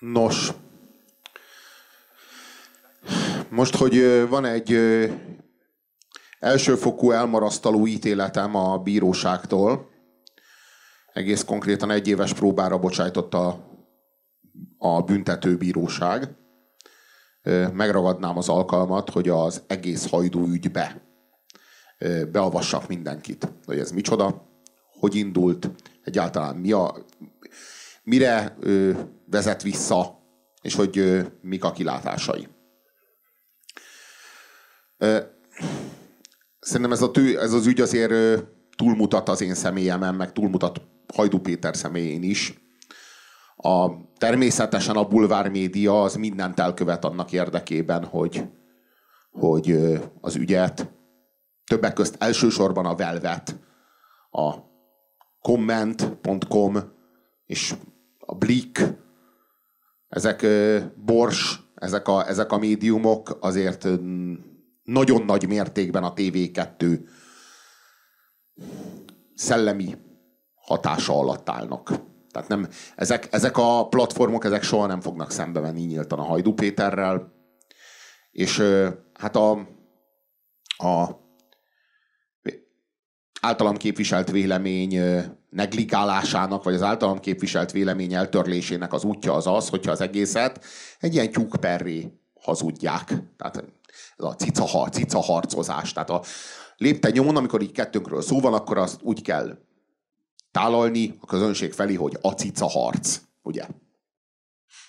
Nos, most, hogy van egy elsőfokú elmarasztaló ítéletem a bíróságtól, egész konkrétan egy éves próbára bocsájtotta a büntetőbíróság. Megragadnám az alkalmat, hogy az egész hajdú ügybe beavassak mindenkit. Hogy ez micsoda, hogy indult, egyáltalán mi a, mire vezet vissza, és hogy mik a kilátásai. Szerintem ez, a tő, ez az ügy azért túlmutat az én személyemen, meg túlmutat Hajdú Péter személyén is. A, természetesen a bulvár média az mindent elkövet annak érdekében, hogy, hogy az ügyet, többek közt elsősorban a Velvet, a comment.com és a Blik, ezek Bors, ezek a, ezek a médiumok azért nagyon nagy mértékben a TV2 szellemi hatása alatt állnak. Tehát nem, ezek, ezek a platformok, ezek soha nem fognak szembe menni nyíltan a Hajdú Péterrel, és hát a, a általam képviselt vélemény negligálásának, vagy az általam képviselt vélemény eltörlésének az útja az az, hogyha az egészet egy ilyen tyúkperré hazudják. Tehát ez a cica, cica harcozás. Tehát a lépte nyomon, amikor így kettőnkről szó van, akkor azt úgy kell tálalni a közönség felé, hogy a cica harc. Ugye?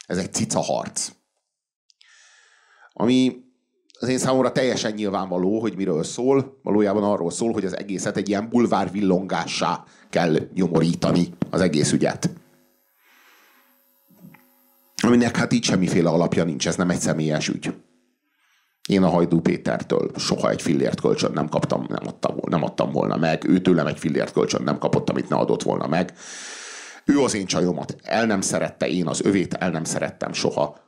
Ez egy cica harc. Ami az én számomra teljesen nyilvánvaló, hogy miről szól. Valójában arról szól, hogy az egészet egy ilyen bulvár villongássá kell nyomorítani az egész ügyet. Aminek hát így semmiféle alapja nincs, ez nem egy személyes ügy. Én a Hajdú Pétertől soha egy fillért kölcsön nem kaptam, nem adtam, nem adtam volna meg. Ő tőlem egy fillért kölcsön nem kapott, amit ne adott volna meg. Ő az én csajomat el nem szerette, én az övét el nem szerettem soha.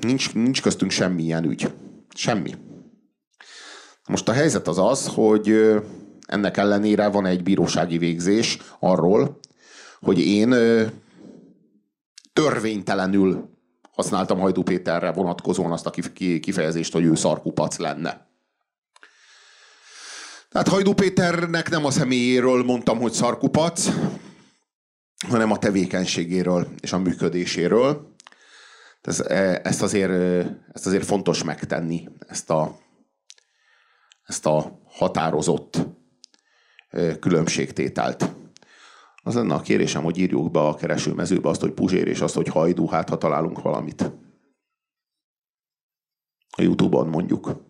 Nincs, nincs köztünk semmilyen ügy. Semmi. Most a helyzet az az, hogy ennek ellenére van egy bírósági végzés arról, hogy én törvénytelenül használtam Hajdú Péterre vonatkozóan azt a kifejezést, hogy ő szarkupac lenne. Tehát Hajdú Péternek nem a személyéről mondtam, hogy szarkupac, hanem a tevékenységéről és a működéséről. Ez, e, ezt, azért, ezt azért fontos megtenni, ezt a, ezt a határozott különbségtételt. Az lenne a kérésem, hogy írjuk be a keresőmezőbe azt, hogy Puzsér, és azt, hogy Hajdú, hát ha találunk valamit. A Youtube-on mondjuk.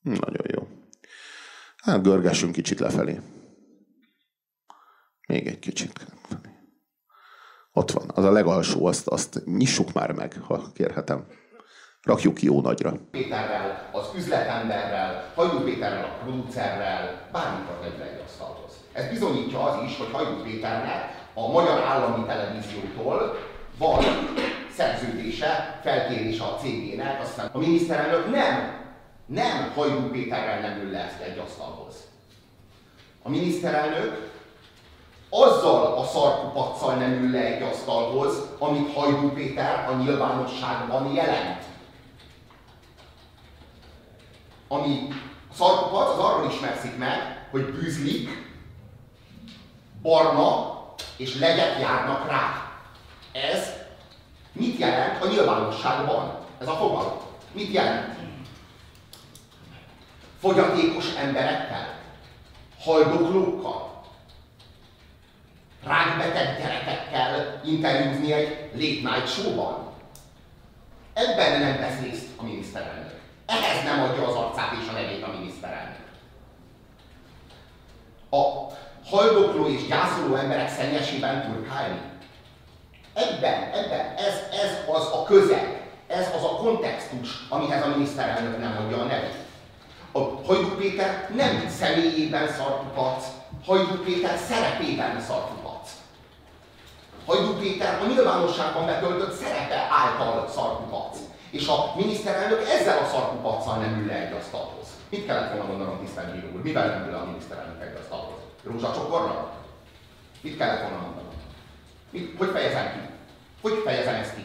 Nagyon jó. Hát görgessünk kicsit lefelé. Még egy kicsit. Ott van, az a legalsó, azt, azt nyissuk már meg, ha kérhetem. Rakjuk ki jó nagyra. Péterrel, az üzletemberrel, Hajdú Péterrel, a producerrel, bármikor megy egy asztalhoz. Ez bizonyítja az is, hogy Hajdú Péternek a Magyar Állami Televíziótól van szerződése, felkérése a cégének, aztán a miniszterelnök nem, nem Hajdú Péterrel nem ül le egy asztalhoz. A miniszterelnök azzal a szarkupacsal nem ül le egy asztalhoz, amit Hajdú Péter a nyilvánosságban jelent. Ami a szarkupac az arról ismerszik meg, hogy bűzlik, barna és legyek járnak rá. Ez mit jelent a nyilvánosságban? Ez a fogalom. Mit jelent? Fogyatékos emberekkel? Haldoklókkal? rákbeteg gyerekekkel interjúzni egy late night show-ban? Ebben nem vesz részt a miniszterelnök. Ehhez nem adja az arcát és a nevét a miniszterelnök. A haldokló és gyászoló emberek szennyesében turkálni. Ebben, ebben, ez, ez az a közeg, ez az a kontextus, amihez a miniszterelnök nem adja a nevét. A Hajdú Péter nem személyében szartupac, Hajdú Péter szerepében szartupac. Hajdú Péter a nyilvánosságban betöltött szerepe által szarkupac. És a miniszterelnök ezzel a szarkupacsal nem ül le egy asztalhoz. Mit kellett volna mondanom, tisztelt bíró úr? Mivel nem ül a miniszterelnök egy asztalhoz? Rózsacsokorra? Mit kellett volna mondani? Mit, hogy fejezem ki? Hogy fejezem ezt ki?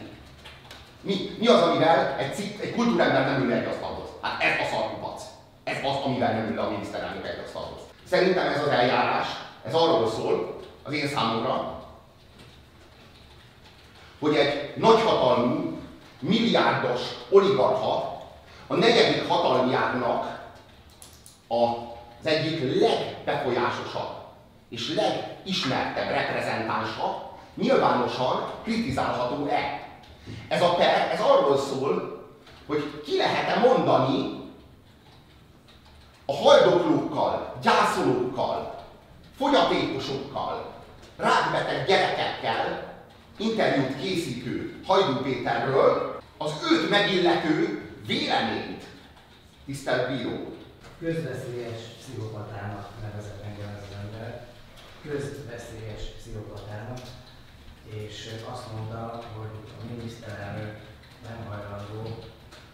Mi, mi az, amivel egy, cikk, egy kultúrember nem ül le egy asztalhoz? Hát ez a szarkupac. Ez az, amivel nem ül le a miniszterelnök egy asztalhoz. Szerintem ez az eljárás, ez arról szól, az én számomra, hogy egy nagyhatalmú, milliárdos oligarcha a negyedik hatalmi ágnak az egyik legbefolyásosabb és legismertebb reprezentánsa nyilvánosan kritizálható-e. Ez a per, ez arról szól, hogy ki lehet-e mondani a haldoklókkal, gyászolókkal, fogyatékosokkal, rákbeteg gyerekekkel interjút készítő Hajdú Péterről az őt megillető véleményt. Tisztelt Bíró! Közveszélyes pszichopatának nevezett engem az ember. Közveszélyes pszichopatának. És azt mondta, hogy a miniszterelnök nem hajlandó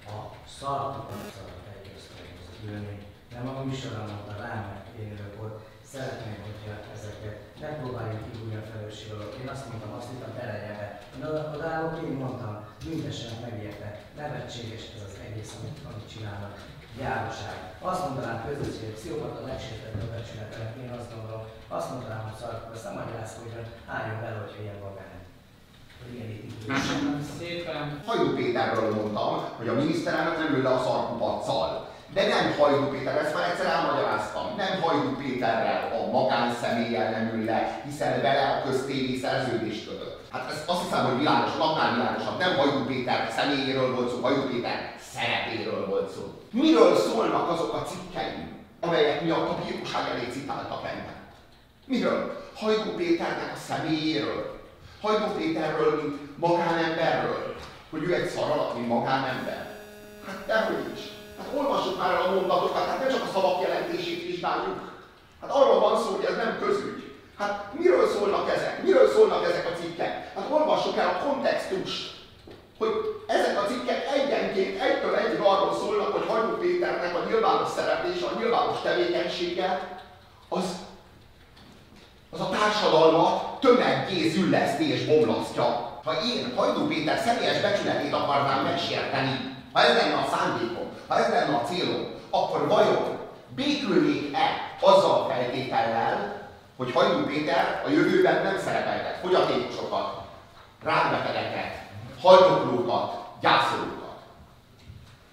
a szarkutatszal egyeztetni ülni. Nem a műsorra mondta rám, mert én ott. Szeretném, hogyha ezeket ne próbáljunk kibújni a felelősség alól. Én azt mondtam, azt hittem belegyebe. Én odállok, én mondtam, mindesen megérte. Nevetséges ez az egész, amit, amit csinálnak. Gyávaság. Azt mondanám közösség, hogy pszichopata megsértett a becsületenek, én azt gondolom, azt mondanám, hogy szarkor, aztán majd hogy álljon bele, hogyha ilyen van benne. Köszönöm szépen. Hajdú Péterről mondtam, hogy a miniszterelnök nem ül le a szarkupacsal. De nem Hajdú Péter, ezt már egyszer elmagyaráztam. Nem Hajdú Péterrel a magánszemélyel nem ül le, hiszen vele a köztévi szerződés kötött. Hát ez azt hiszem, hogy világos, napnál világosabb. Nem Hajdú Péter személyéről volt szó, Hajdú Péter szerepéről volt szó. Miről szólnak azok a cikkeim, amelyek miatt a bíróság elé citáltak engem? Miről? Hajdú Péternek a személyéről. Hajdú Péterről, mint magánemberről. Hogy ő egy szar alatt, mint magánember. Hát dehogy is. Hát olvassuk már el a mondatokat, hát nem csak a szavak jelentését vizsgáljuk. Hát arról van szó, hogy ez nem közügy. Hát miről szólnak ezek? Miről szólnak ezek a cikkek? Hát olvassuk el a kontextust hogy ezek a cikkek egyenként egytől egyig arról szólnak, hogy Hajdú Péternek a nyilvános szereplése, a nyilvános tevékenysége, az, az a társadalmat tömeggé zülleszti és bomlasztja. Ha én Hajdú Péter személyes becsületét akarnám megsérteni, ha ez lenne a szándékom, ha ez lenne a célom, akkor vajon békülnék-e azzal a feltétellel, hogy Hajdú Péter a jövőben nem szerepeltet fogyatékosokat, rákbetegeket, haldoklókat, gyászolókat.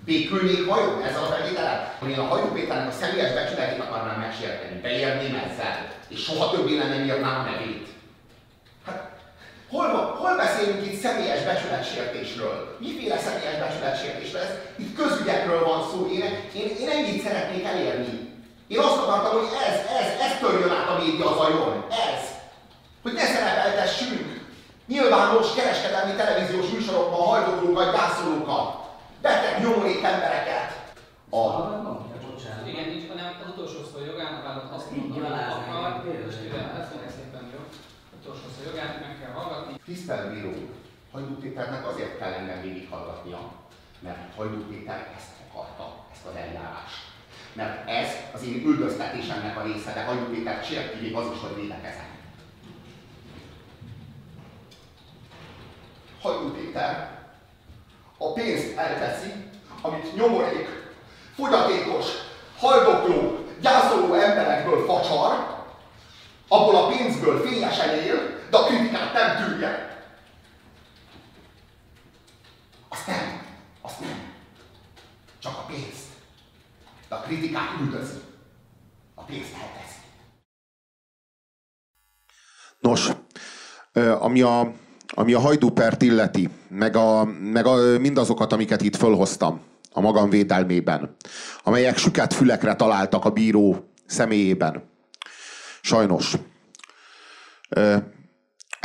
Békülnék vajon ezzel a felvételen? Hogy én a Hajdú Péternek a személyes becsületét akarnám megsérteni, beérném ezzel, és soha többé nem írnám a nevét. Hol, hol beszélünk itt személyes becsületsértésről? Miféle személyes becsületsértésről? Ez, itt közügyekről van szó. Én, én, én ennyit szeretnék elérni. Én azt akartam, hogy ez, ez, ez törjön át a média zajon. Ez. Hogy ne szerepeltessünk Nyilvános kereskedelmi televíziós műsorokban hajdoklókat, gyászolókat, beteg nyomorék embereket. A... Igen, nincs, hanem az utolsó szó jogán, a azt mondom, hogy akar, és mivel ezt mondják szépen jó, utolsó szó jogán meg kell hallgatni. Tisztelt bíró, Hajdú Péternek azért kell engem végighallgatnia, mert Hajdú Péter ezt akarta, ezt az eljárást. Mert ez az én üldöztetésemnek a része, de Hajdú Péter sérti még az is, hogy védekezem. Hajdú Péter a pénzt elteszi, amit nyomorék, fogyatékos, haldokló, gyászoló emberekből facsar, abból a pénzből fényesen él, de a kritikát nem tűrje. Azt nem, azt nem. Csak a pénzt. De a kritikát üldözi. A pénzt elteszi. Nos, ami a ami a hajdúpert illeti, meg, a, meg a, mindazokat, amiket itt fölhoztam a magam védelmében, amelyek süket fülekre találtak a bíró személyében. Sajnos.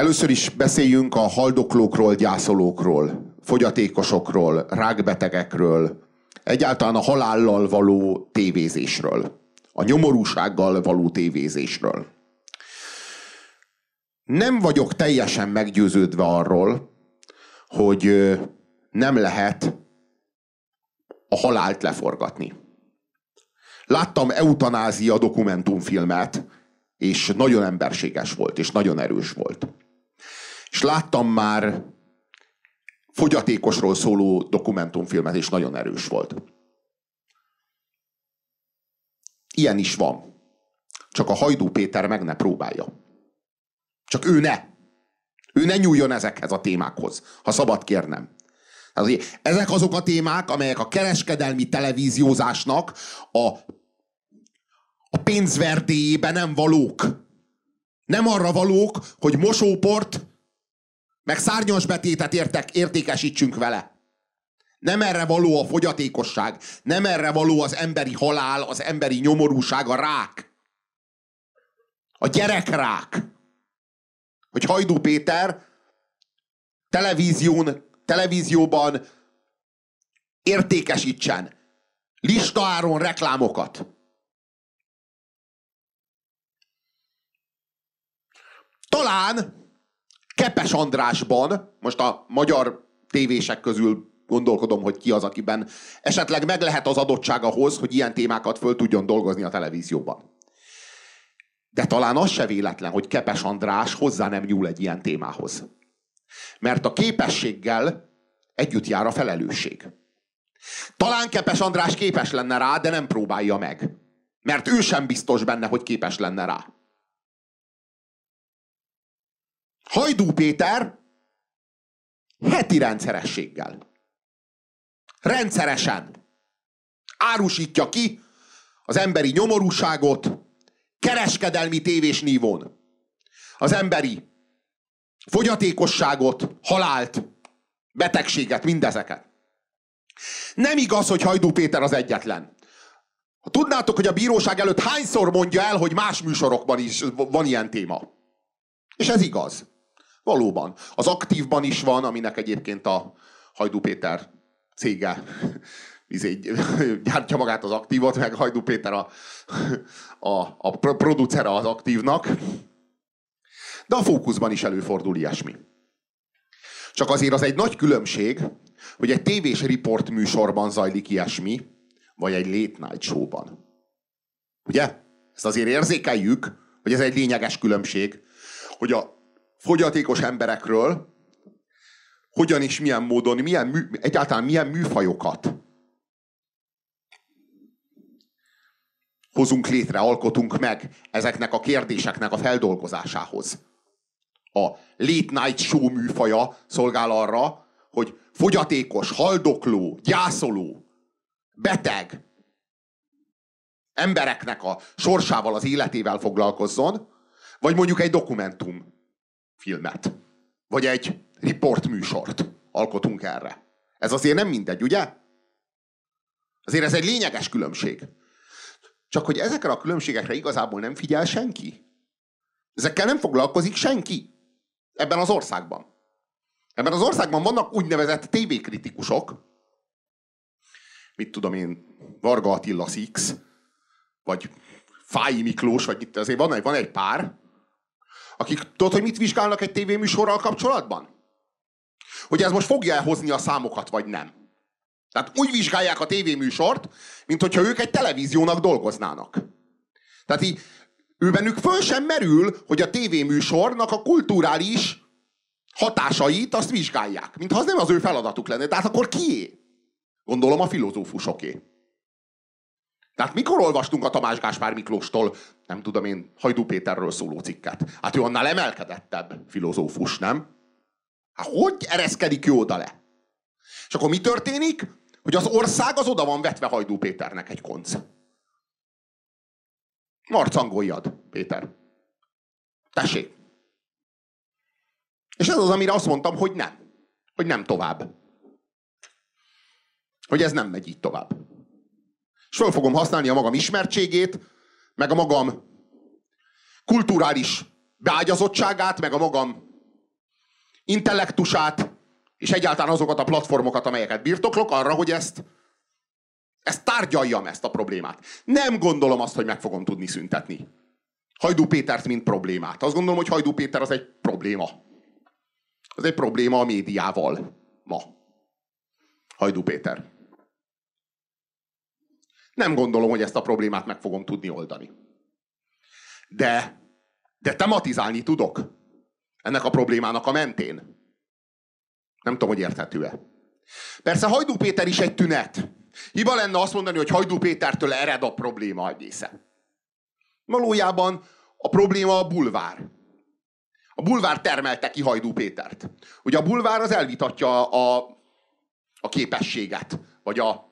Először is beszéljünk a haldoklókról, gyászolókról, fogyatékosokról, rákbetegekről, egyáltalán a halállal való tévézésről, a nyomorúsággal való tévézésről nem vagyok teljesen meggyőződve arról, hogy nem lehet a halált leforgatni. Láttam eutanázia dokumentumfilmet, És nagyon emberséges volt, és nagyon erős volt. És láttam már fogyatékosról szóló dokumentumfilmet, és nagyon erős volt. Ilyen is van. Csak a Hajdú Péter meg ne próbálja. Csak ő ne. Ő ne nyúljon ezekhez a témákhoz, ha szabad kérnem. Ezek azok a témák, amelyek a kereskedelmi televíziózásnak a, a pénzverdéjébe nem valók. Nem arra valók, hogy mosóport meg szárnyas betétet értek, értékesítsünk vele. Nem erre való a fogyatékosság, nem erre való az emberi halál, az emberi nyomorúság, a rák. A gyerekrák. Hogy Hajdú Péter televízión, televízióban értékesítsen listaáron reklámokat. Talán Kepes Andrásban, most a magyar tévések közül gondolkodom, hogy ki az, akiben esetleg meg lehet az adottság ahhoz, hogy ilyen témákat föl tudjon dolgozni a televízióban. De talán az se véletlen, hogy Kepes András hozzá nem nyúl egy ilyen témához. Mert a képességgel együtt jár a felelősség. Talán Kepes András képes lenne rá, de nem próbálja meg. Mert ő sem biztos benne, hogy képes lenne rá. Hajdú Péter heti rendszerességgel, rendszeresen árusítja ki az emberi nyomorúságot kereskedelmi tévés nívón. Az emberi fogyatékosságot, halált, betegséget, mindezeket. Nem igaz, hogy Hajdú Péter az egyetlen. Ha tudnátok, hogy a bíróság előtt hányszor mondja el, hogy más műsorokban is van ilyen téma. És ez igaz. Valóban. Az aktívban is van, aminek egyébként a Hajdú Péter cége izé, gyártja magát az aktívot, meg Hajdú Péter a, a, a producere az aktívnak. De a fókuszban is előfordul ilyesmi. Csak azért az egy nagy különbség, hogy egy tévés riport műsorban zajlik ilyesmi, vagy egy late night showban. Ugye? Ezt azért érzékeljük, hogy ez egy lényeges különbség, hogy a fogyatékos emberekről hogyan és milyen módon, milyen mű, egyáltalán milyen műfajokat hozunk létre, alkotunk meg ezeknek a kérdéseknek a feldolgozásához. A late night show műfaja szolgál arra, hogy fogyatékos, haldokló, gyászoló, beteg embereknek a sorsával, az életével foglalkozzon, vagy mondjuk egy dokumentum filmet, vagy egy riportműsort alkotunk erre. Ez azért nem mindegy, ugye? Azért ez egy lényeges különbség. Csak hogy ezekre a különbségekre igazából nem figyel senki. Ezekkel nem foglalkozik senki ebben az országban. Ebben az országban vannak úgynevezett tévékritikusok, mit tudom én, Varga Attila Six, vagy Fáji Miklós, vagy itt azért van, van egy pár, akik tudod, hogy mit vizsgálnak egy tévéműsorral kapcsolatban? Hogy ez most fogja elhozni a számokat, vagy nem. Tehát úgy vizsgálják a tévéműsort, mint hogyha ők egy televíziónak dolgoznának. Tehát így, ő bennük föl sem merül, hogy a tévéműsornak a kulturális hatásait azt vizsgálják. Mintha az nem az ő feladatuk lenne. Tehát akkor kié? Gondolom a filozófusoké. Tehát mikor olvastunk a Tamás Gáspár Miklóstól, nem tudom én, Hajdú Péterről szóló cikket? Hát ő annál emelkedettebb filozófus, nem? Hát hogy ereszkedik ő oda le? És akkor mi történik? Hogy az ország az oda van vetve Hajdú Péternek egy konc. Marcangoljad, Péter. Tessék. És ez az, amire azt mondtam, hogy nem. Hogy nem tovább. Hogy ez nem megy így tovább. És föl fogom használni a magam ismertségét, meg a magam kulturális beágyazottságát, meg a magam intellektusát, és egyáltalán azokat a platformokat, amelyeket birtoklok arra, hogy ezt, ezt tárgyaljam, ezt a problémát. Nem gondolom azt, hogy meg fogom tudni szüntetni. Hajdú Pétert, mint problémát. Azt gondolom, hogy Hajdú Péter az egy probléma. Az egy probléma a médiával ma. Hajdú Péter. Nem gondolom, hogy ezt a problémát meg fogom tudni oldani. De De tematizálni tudok. Ennek a problémának a mentén. Nem tudom, hogy érthető-e. Persze Hajdú Péter is egy tünet. Hiba lenne azt mondani, hogy Hajdú Pétertől ered a probléma egészen. Valójában a probléma a bulvár. A bulvár termelte ki Hajdú Pétert. Ugye a bulvár az elvitatja a, a képességet, vagy a,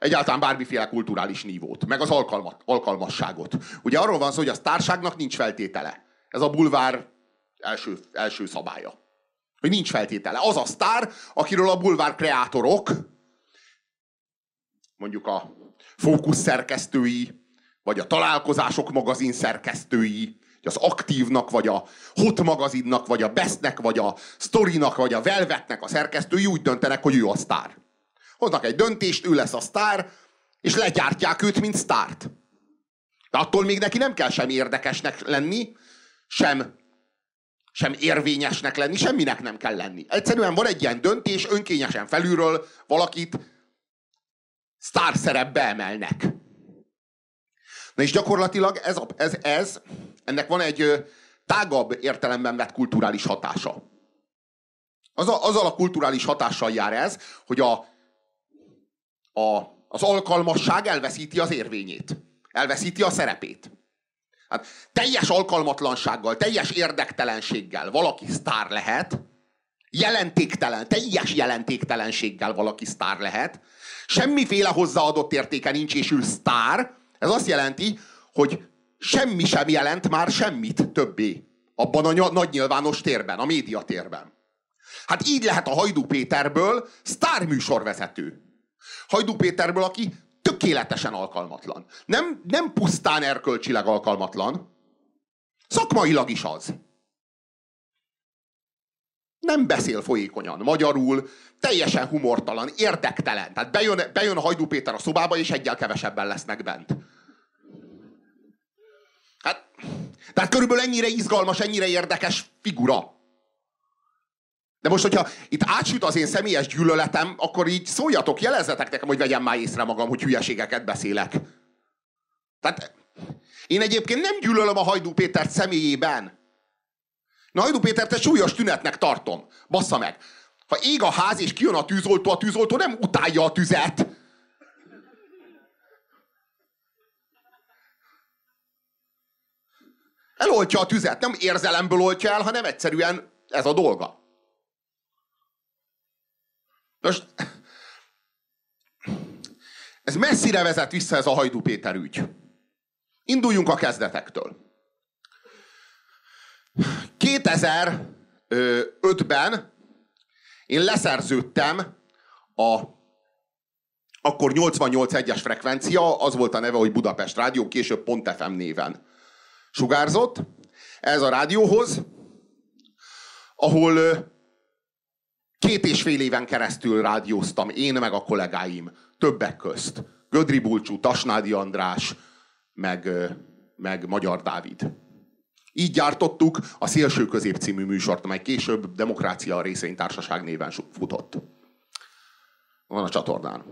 egyáltalán bármiféle kulturális nívót, meg az alkalmat, alkalmasságot. Ugye arról van szó, hogy a társágnak nincs feltétele. Ez a bulvár első, első szabálya. Hogy nincs feltétele. Az a sztár, akiről a bulvár kreátorok, mondjuk a fókusz szerkesztői, vagy a találkozások magazin szerkesztői, az aktívnak, vagy a hot magazinnak, vagy a bestnek, vagy a storynak, vagy a velvetnek a szerkesztői úgy döntenek, hogy ő a sztár. Hoznak egy döntést, ő lesz a sztár, és legyártják őt, mint sztárt. De attól még neki nem kell sem érdekesnek lenni, sem, sem érvényesnek lenni, semminek nem kell lenni. Egyszerűen van egy ilyen döntés, önkényesen felülről valakit sztár szerepbe emelnek. Na és gyakorlatilag ez, a, ez, ez, ennek van egy tágabb értelemben vett kulturális hatása. Az a, azzal a kulturális hatással jár ez, hogy a, a, az alkalmasság elveszíti az érvényét. Elveszíti a szerepét. Hát teljes alkalmatlansággal, teljes érdektelenséggel valaki sztár lehet, jelentéktelen, teljes jelentéktelenséggel valaki sztár lehet, semmiféle hozzáadott értéke nincs, és ő sztár, ez azt jelenti, hogy semmi sem jelent már semmit többé abban a nagy nyilvános térben, a médiatérben. Hát így lehet a Hajdú Péterből sztárműsorvezető. Hajdú Péterből, aki tökéletesen alkalmatlan. Nem, nem pusztán erkölcsileg alkalmatlan, szakmailag is az. Nem beszél folyékonyan magyarul, teljesen humortalan, érdektelen. Tehát bejön, bejön Hajdú Péter a szobába, és egyel kevesebben lesznek bent. Hát, tehát körülbelül ennyire izgalmas, ennyire érdekes figura. De most, hogyha itt átsüt az én személyes gyűlöletem, akkor így szóljatok, jelezzetek nekem, hogy vegyem már észre magam, hogy hülyeségeket beszélek. Tehát én egyébként nem gyűlölöm a Hajdú Pétert személyében. Na, Hajdú Pétert egy súlyos tünetnek tartom. Bassza meg. Ha ég a ház és kijön a tűzoltó, a tűzoltó nem utálja a tüzet. Eloltja a tüzet, nem érzelemből oltja el, hanem egyszerűen ez a dolga. Most ez messzire vezet vissza ez a Hajdú Péter ügy. Induljunk a kezdetektől. 2005-ben én leszerződtem a akkor 88.1-es frekvencia, az volt a neve, hogy Budapest Rádió, később Pont FM néven sugárzott. Ez a rádióhoz, ahol Két és fél éven keresztül rádióztam én meg a kollégáim, többek közt. Gödri Bulcsú, Tasnádi András, meg, meg Magyar Dávid. Így gyártottuk a Szélső Közép című műsort, amely később Demokrácia a Részvénytársaság néven futott. Van a csatornán.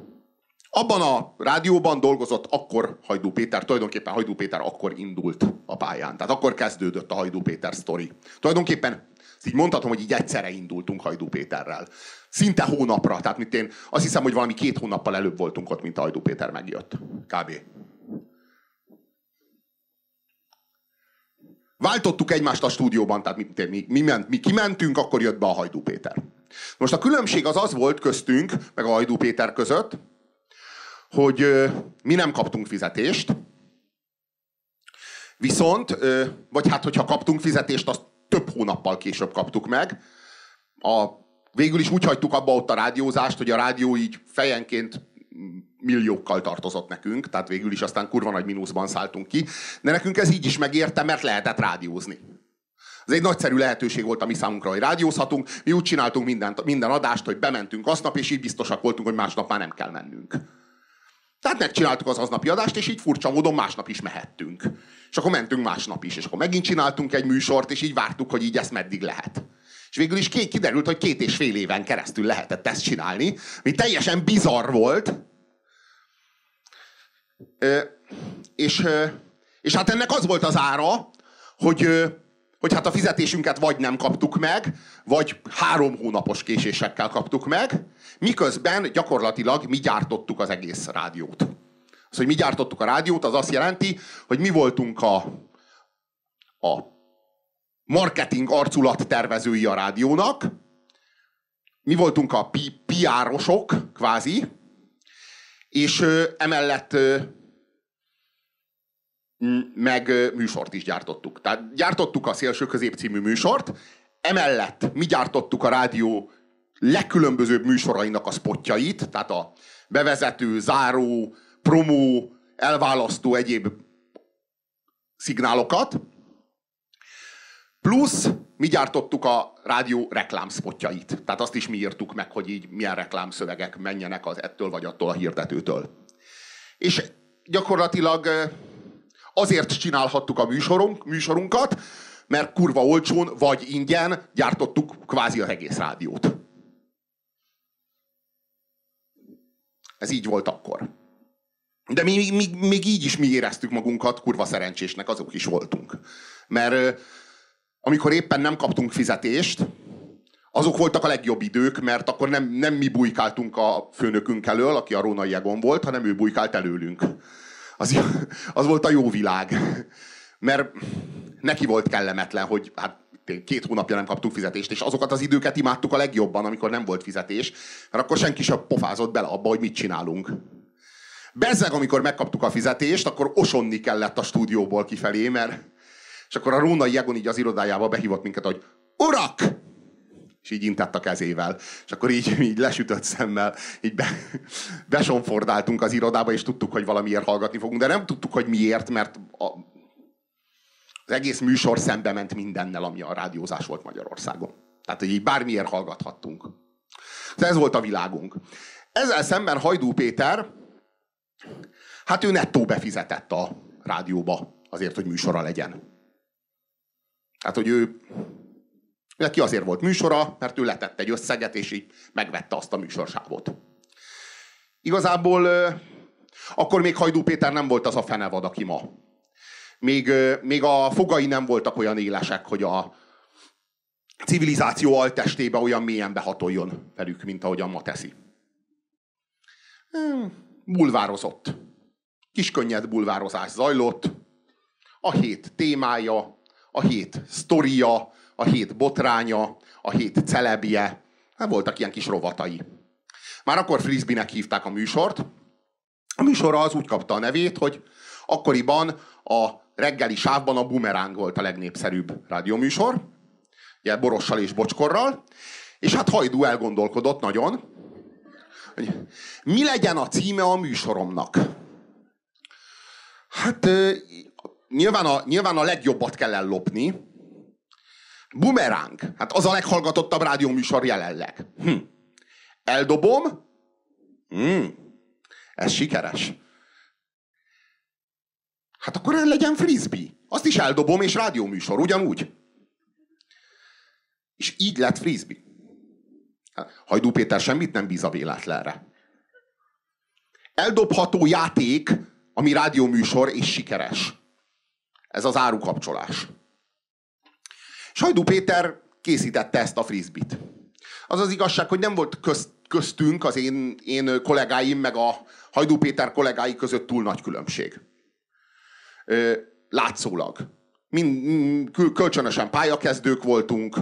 Abban a rádióban dolgozott akkor Hajdú Péter, tulajdonképpen Hajdú Péter akkor indult a pályán. Tehát akkor kezdődött a Hajdú Péter sztori. Tulajdonképpen így mondhatom, hogy így egyszerre indultunk Hajdú Péterrel. Szinte hónapra, tehát mint én azt hiszem, hogy valami két hónappal előbb voltunk ott, mint Hajdú Péter megjött. Kb. Váltottuk egymást a stúdióban, tehát mi, mi, mi, ment, mi kimentünk, akkor jött be a Hajdú Péter. Most a különbség az az volt köztünk, meg a Hajdú Péter között, hogy ö, mi nem kaptunk fizetést, viszont, ö, vagy hát, hogyha kaptunk fizetést, azt több hónappal később kaptuk meg. A, végül is úgy hagytuk abba ott a rádiózást, hogy a rádió így fejenként milliókkal tartozott nekünk, tehát végül is aztán kurva nagy mínuszban szálltunk ki, de nekünk ez így is megérte, mert lehetett rádiózni. Ez egy nagyszerű lehetőség volt a mi számunkra, hogy rádiózhatunk. Mi úgy csináltunk minden, minden adást, hogy bementünk aznap, és így biztosak voltunk, hogy másnap már nem kell mennünk. Tehát megcsináltuk az aznapi adást, és így furcsa módon másnap is mehettünk. És akkor mentünk másnap is, és akkor megint csináltunk egy műsort, és így vártuk, hogy így ezt meddig lehet. És végül is kiderült, hogy két és fél éven keresztül lehetett ezt csinálni, ami teljesen bizarr volt. és, és hát ennek az volt az ára, hogy, hogy hát a fizetésünket vagy nem kaptuk meg, vagy három hónapos késésekkel kaptuk meg, miközben gyakorlatilag mi gyártottuk az egész rádiót. Az, hogy mi gyártottuk a rádiót, az azt jelenti, hogy mi voltunk a, a marketing arculat tervezői a rádiónak, mi voltunk a PR-osok, kvázi, és ö, emellett ö, meg műsort is gyártottuk. Tehát gyártottuk a Szélső Közép című műsort, emellett mi gyártottuk a rádió legkülönbözőbb műsorainak a spotjait, tehát a bevezető, záró, promó, elválasztó egyéb szignálokat, plusz mi gyártottuk a rádió reklámspotjait. Tehát azt is mi írtuk meg, hogy így milyen reklámszövegek menjenek az ettől vagy attól a hirdetőtől. És gyakorlatilag azért csinálhattuk a műsorunk, műsorunkat, mert kurva olcsón vagy ingyen gyártottuk kvázi az egész rádiót. Ez így volt akkor. De mi, mi, még így is mi éreztük magunkat kurva szerencsésnek, azok is voltunk. Mert amikor éppen nem kaptunk fizetést, azok voltak a legjobb idők, mert akkor nem, nem mi bujkáltunk a főnökünk elől, aki a Rónai Egon volt, hanem ő bujkált előlünk. Az, az volt a jó világ. Mert neki volt kellemetlen, hogy hát két hónapja nem kaptunk fizetést, és azokat az időket imádtuk a legjobban, amikor nem volt fizetés, mert akkor senki sem pofázott bele abba, hogy mit csinálunk. Bezzeg, amikor megkaptuk a fizetést, akkor osonni kellett a stúdióból kifelé, mert és akkor a Rónai Jegon így az irodájába behívott minket, hogy Urak! És így intett a kezével. És akkor így, így lesütött szemmel, így be, besonfordáltunk az irodába, és tudtuk, hogy valamiért hallgatni fogunk. De nem tudtuk, hogy miért, mert a, az egész műsor szembe ment mindennel, ami a rádiózás volt Magyarországon. Tehát, hogy így bármiért hallgathattunk. Ez volt a világunk. Ezzel szemben Hajdú Péter, hát ő nettó befizetett a rádióba azért, hogy műsora legyen. Hát, hogy ő neki azért volt műsora, mert ő letett egy összeget, és így megvette azt a műsorsávot. Igazából akkor még Hajdú Péter nem volt az a fenevad, aki ma. Még, még a fogai nem voltak olyan élesek, hogy a civilizáció altestébe olyan mélyen behatoljon velük, mint ahogyan ma teszi. Bulvározott. Kiskönnyed bulvározás zajlott. A hét témája, a hét sztoria, a hét botránya, a hét celebje. Hát voltak ilyen kis rovatai. Már akkor frisbee hívták a műsort. A műsorra az úgy kapta a nevét, hogy akkoriban a reggeli sávban a Bumerang volt a legnépszerűbb rádióműsor, ugye Borossal és Bocskorral, és hát Hajdú elgondolkodott nagyon, hogy mi legyen a címe a műsoromnak. Hát nyilván a, nyilván a legjobbat kell ellopni. Bumerang. Hát az a leghallgatottabb rádióműsor jelenleg. Hm. Eldobom. Hm. Ez sikeres. Hát akkor legyen frisbee. Azt is eldobom, és rádióműsor, ugyanúgy. És így lett frisbee. Hajdú Péter semmit nem bíz a véletlenre. Eldobható játék, ami rádióműsor és sikeres. Ez az árukapcsolás. Sajdú Péter készítette ezt a frisbit. Az az igazság, hogy nem volt közt, köztünk, az én, én kollégáim, meg a Hajdú Péter kollégái között túl nagy különbség. Látszólag. Mind, kölcsönösen pályakezdők voltunk.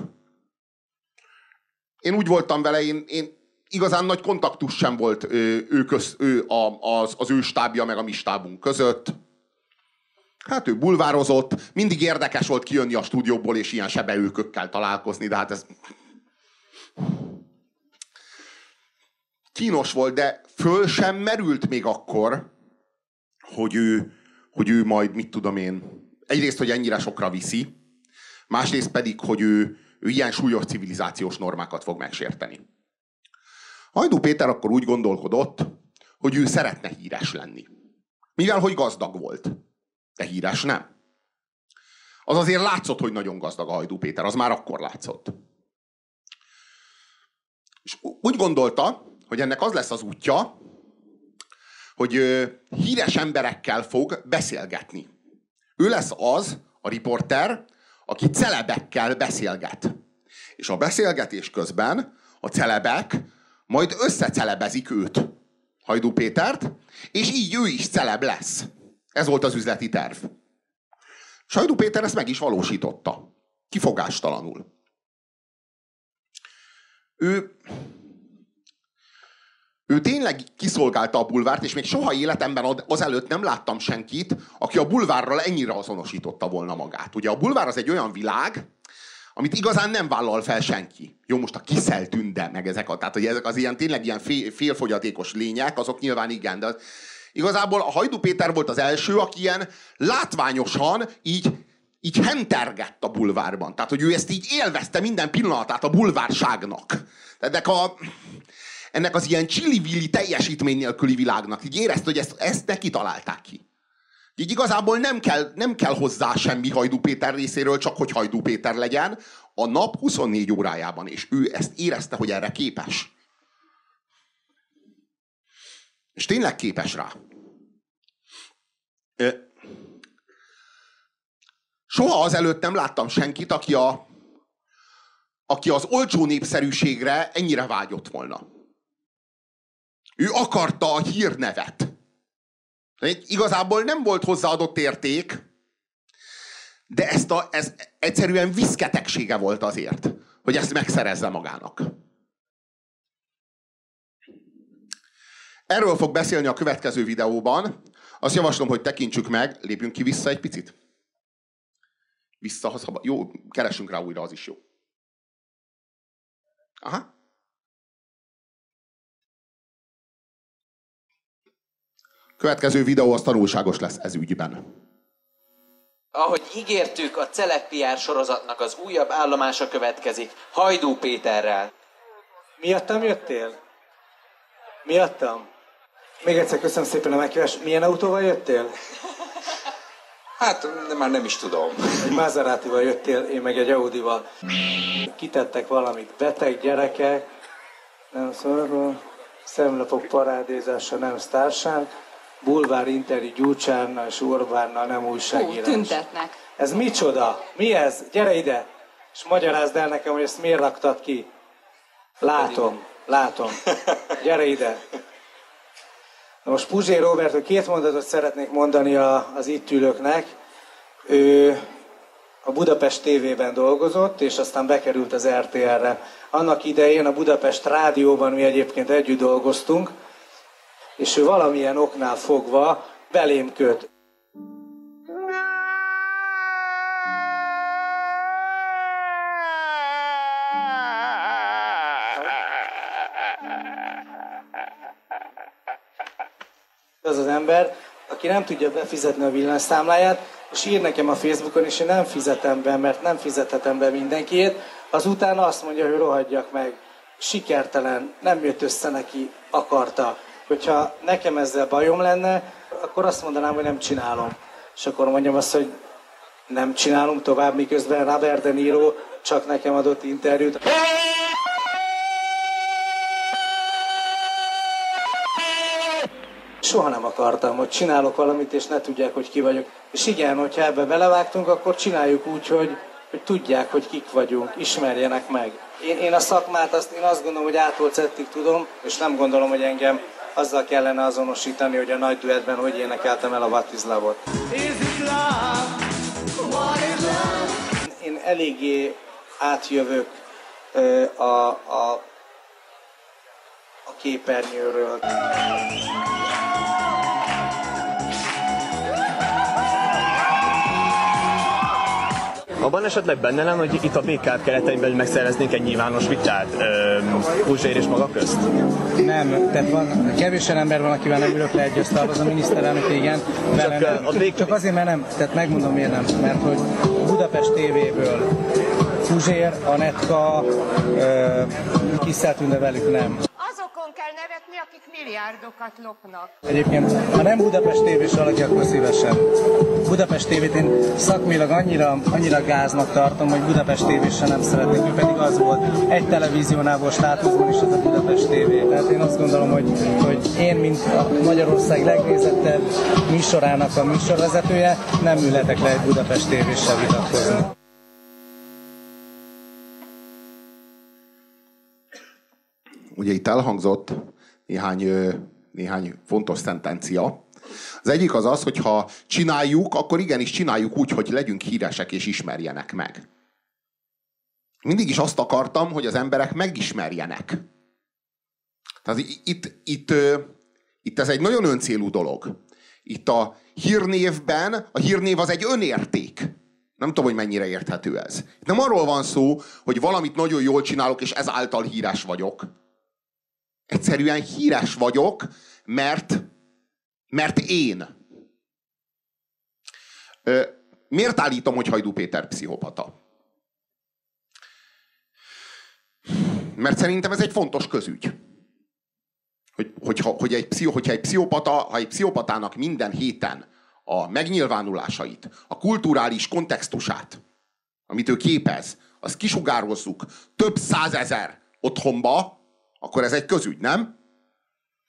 Én úgy voltam vele, én, én igazán nagy kontaktus sem volt ő, köz, ő az, az ő stábja, meg a mi stábunk között Hát ő bulvározott, mindig érdekes volt kijönni a stúdióból, és ilyen sebeőkökkel találkozni, de hát ez... Kínos volt, de föl sem merült még akkor, hogy ő, hogy ő majd, mit tudom én, egyrészt, hogy ennyire sokra viszi, másrészt pedig, hogy ő, ő ilyen súlyos civilizációs normákat fog megsérteni. Hajdú Péter akkor úgy gondolkodott, hogy ő szeretne híres lenni. Mivel, hogy gazdag volt. De híres nem. Az azért látszott, hogy nagyon gazdag a Hajdú Péter, az már akkor látszott. És úgy gondolta, hogy ennek az lesz az útja, hogy híres emberekkel fog beszélgetni. Ő lesz az, a riporter, aki celebekkel beszélget. És a beszélgetés közben a celebek majd összecelebezik őt, Hajdú Pétert, és így ő is celeb lesz. Ez volt az üzleti terv. Sajdú Péter ezt meg is valósította. Kifogástalanul. Ő, ő tényleg kiszolgálta a bulvárt, és még soha életemben azelőtt nem láttam senkit, aki a bulvárral ennyire azonosította volna magát. Ugye a bulvár az egy olyan világ, amit igazán nem vállal fel senki. Jó, most a Kiszel Tünde, meg ezek, a, tehát hogy ezek az ilyen tényleg ilyen fél, félfogyatékos lények, azok nyilván igen, de az, igazából a Hajdu Péter volt az első, aki ilyen látványosan így így hentergett a bulvárban. Tehát, hogy ő ezt így élvezte minden pillanatát a bulvárságnak. Ennek, a, ennek az ilyen csili teljesítmény nélküli világnak. Így érezte, hogy ezt, ezt neki találták ki. Így igazából nem kell, nem kell hozzá semmi Hajdú Péter részéről, csak hogy Hajdú Péter legyen a nap 24 órájában, és ő ezt érezte, hogy erre képes. És tényleg képes rá. Soha azelőtt nem láttam senkit, aki, a, aki az olcsó népszerűségre ennyire vágyott volna. Ő akarta a hírnevet. Igazából nem volt hozzáadott érték, de ezt a, ez egyszerűen viszketegsége volt azért, hogy ezt megszerezze magának. Erről fog beszélni a következő videóban. Azt javaslom, hogy tekintsük meg, lépjünk ki vissza egy picit. Vissza, ha szabad. Jó, keresünk rá újra, az is jó. Aha. Következő videó az tanulságos lesz ez ügyben. Ahogy ígértük, a Celeb sorozatnak az újabb állomása következik, Hajdú Péterrel. Miattam jöttél? Miattam? Még egyszer köszönöm szépen a meghívást. Milyen autóval jöttél? Hát, de már nem is tudom. Egy Maserati-val jöttél, én meg egy Audi-val. Kitettek valamit, beteg gyerekek, nem szorgó, szemlapok parádézása, nem sztárság, bulvár interjú Gyurcsárnal és Orbánnal, nem újságírás. Hú, tüntetnek. Ez micsoda? Mi ez? Gyere ide! És magyarázd el nekem, hogy ezt miért raktad ki. Látom, látom. Gyere ide. Na most Puzsé Robert, hogy két mondatot szeretnék mondani a, az itt ülőknek. Ő a Budapest TV-ben dolgozott, és aztán bekerült az RTL-re. Annak idején a Budapest Rádióban mi egyébként együtt dolgoztunk, és ő valamilyen oknál fogva belém köt. Ember, aki nem tudja befizetni a villanyszámláját, és ír nekem a Facebookon, és én nem fizetem be, mert nem fizethetem be mindenkiét, azután azt mondja, hogy rohadjak meg. Sikertelen, nem jött össze neki, akarta. Hogyha nekem ezzel bajom lenne, akkor azt mondanám, hogy nem csinálom. És akkor mondjam azt, hogy nem csinálom tovább, miközben Robert De Niro csak nekem adott interjút. Soha nem akartam, hogy csinálok valamit, és ne tudják, hogy ki vagyok. És igen, hogyha ebbe belevágtunk, akkor csináljuk úgy, hogy, hogy tudják, hogy kik vagyunk, ismerjenek meg. Én, én a szakmát azt, én azt gondolom, hogy ától tudom, és nem gondolom, hogy engem azzal kellene azonosítani, hogy a nagy duettben hogy énekeltem el a Love-ot. Én eléggé átjövök a, a, a képernyőről. Abban esetleg benne lenne, hogy itt a BK keretein belül megszerveznénk egy nyilvános vitát Puzsér és maga közt? Nem, tehát van, kevés ember van, akivel nem ülök le egy asztalhoz, a miniszterelnök igen, velem csak, nem. Csak, csak azért, mert nem, tehát megmondom miért nem, mert hogy Budapest TV-ből Puzsér, Anetka, Kiszeltűnde velük nem. Akik milliárdokat lopnak. Egyébként, ha nem Budapest tévés valaki, akkor szívesen. Budapest tévét én szakmilag annyira, annyira gáznak tartom, hogy Budapest tévésen nem szeretnék, ő pedig az volt. Egy televíziónál volt státuszban is az a Budapest tévé. Tehát én azt gondolom, hogy, hogy én, mint a Magyarország legnézettebb műsorának a műsorvezetője, nem ülhetek le egy Budapest tévéssel vitatkozni. Ugye itt elhangzott néhány, néhány fontos szentencia. Az egyik az az, hogy ha csináljuk, akkor igenis csináljuk úgy, hogy legyünk híresek és ismerjenek meg. Mindig is azt akartam, hogy az emberek megismerjenek. Tehát itt, itt, itt ez egy nagyon öncélú dolog. Itt a hírnévben, a hírnév az egy önérték. Nem tudom, hogy mennyire érthető ez. Itt nem arról van szó, hogy valamit nagyon jól csinálok, és ezáltal híres vagyok Egyszerűen híres vagyok, mert, mert én. Ö, miért állítom, hogy Hajdú Péter pszichopata? Mert szerintem ez egy fontos közügy. Hogy, hogyha, hogy egy, pszicho, hogyha egy pszichopata, ha egy pszichopatának minden héten a megnyilvánulásait, a kulturális kontextusát, amit ő képez, azt kisugározzuk több százezer otthonba, akkor ez egy közügy, nem?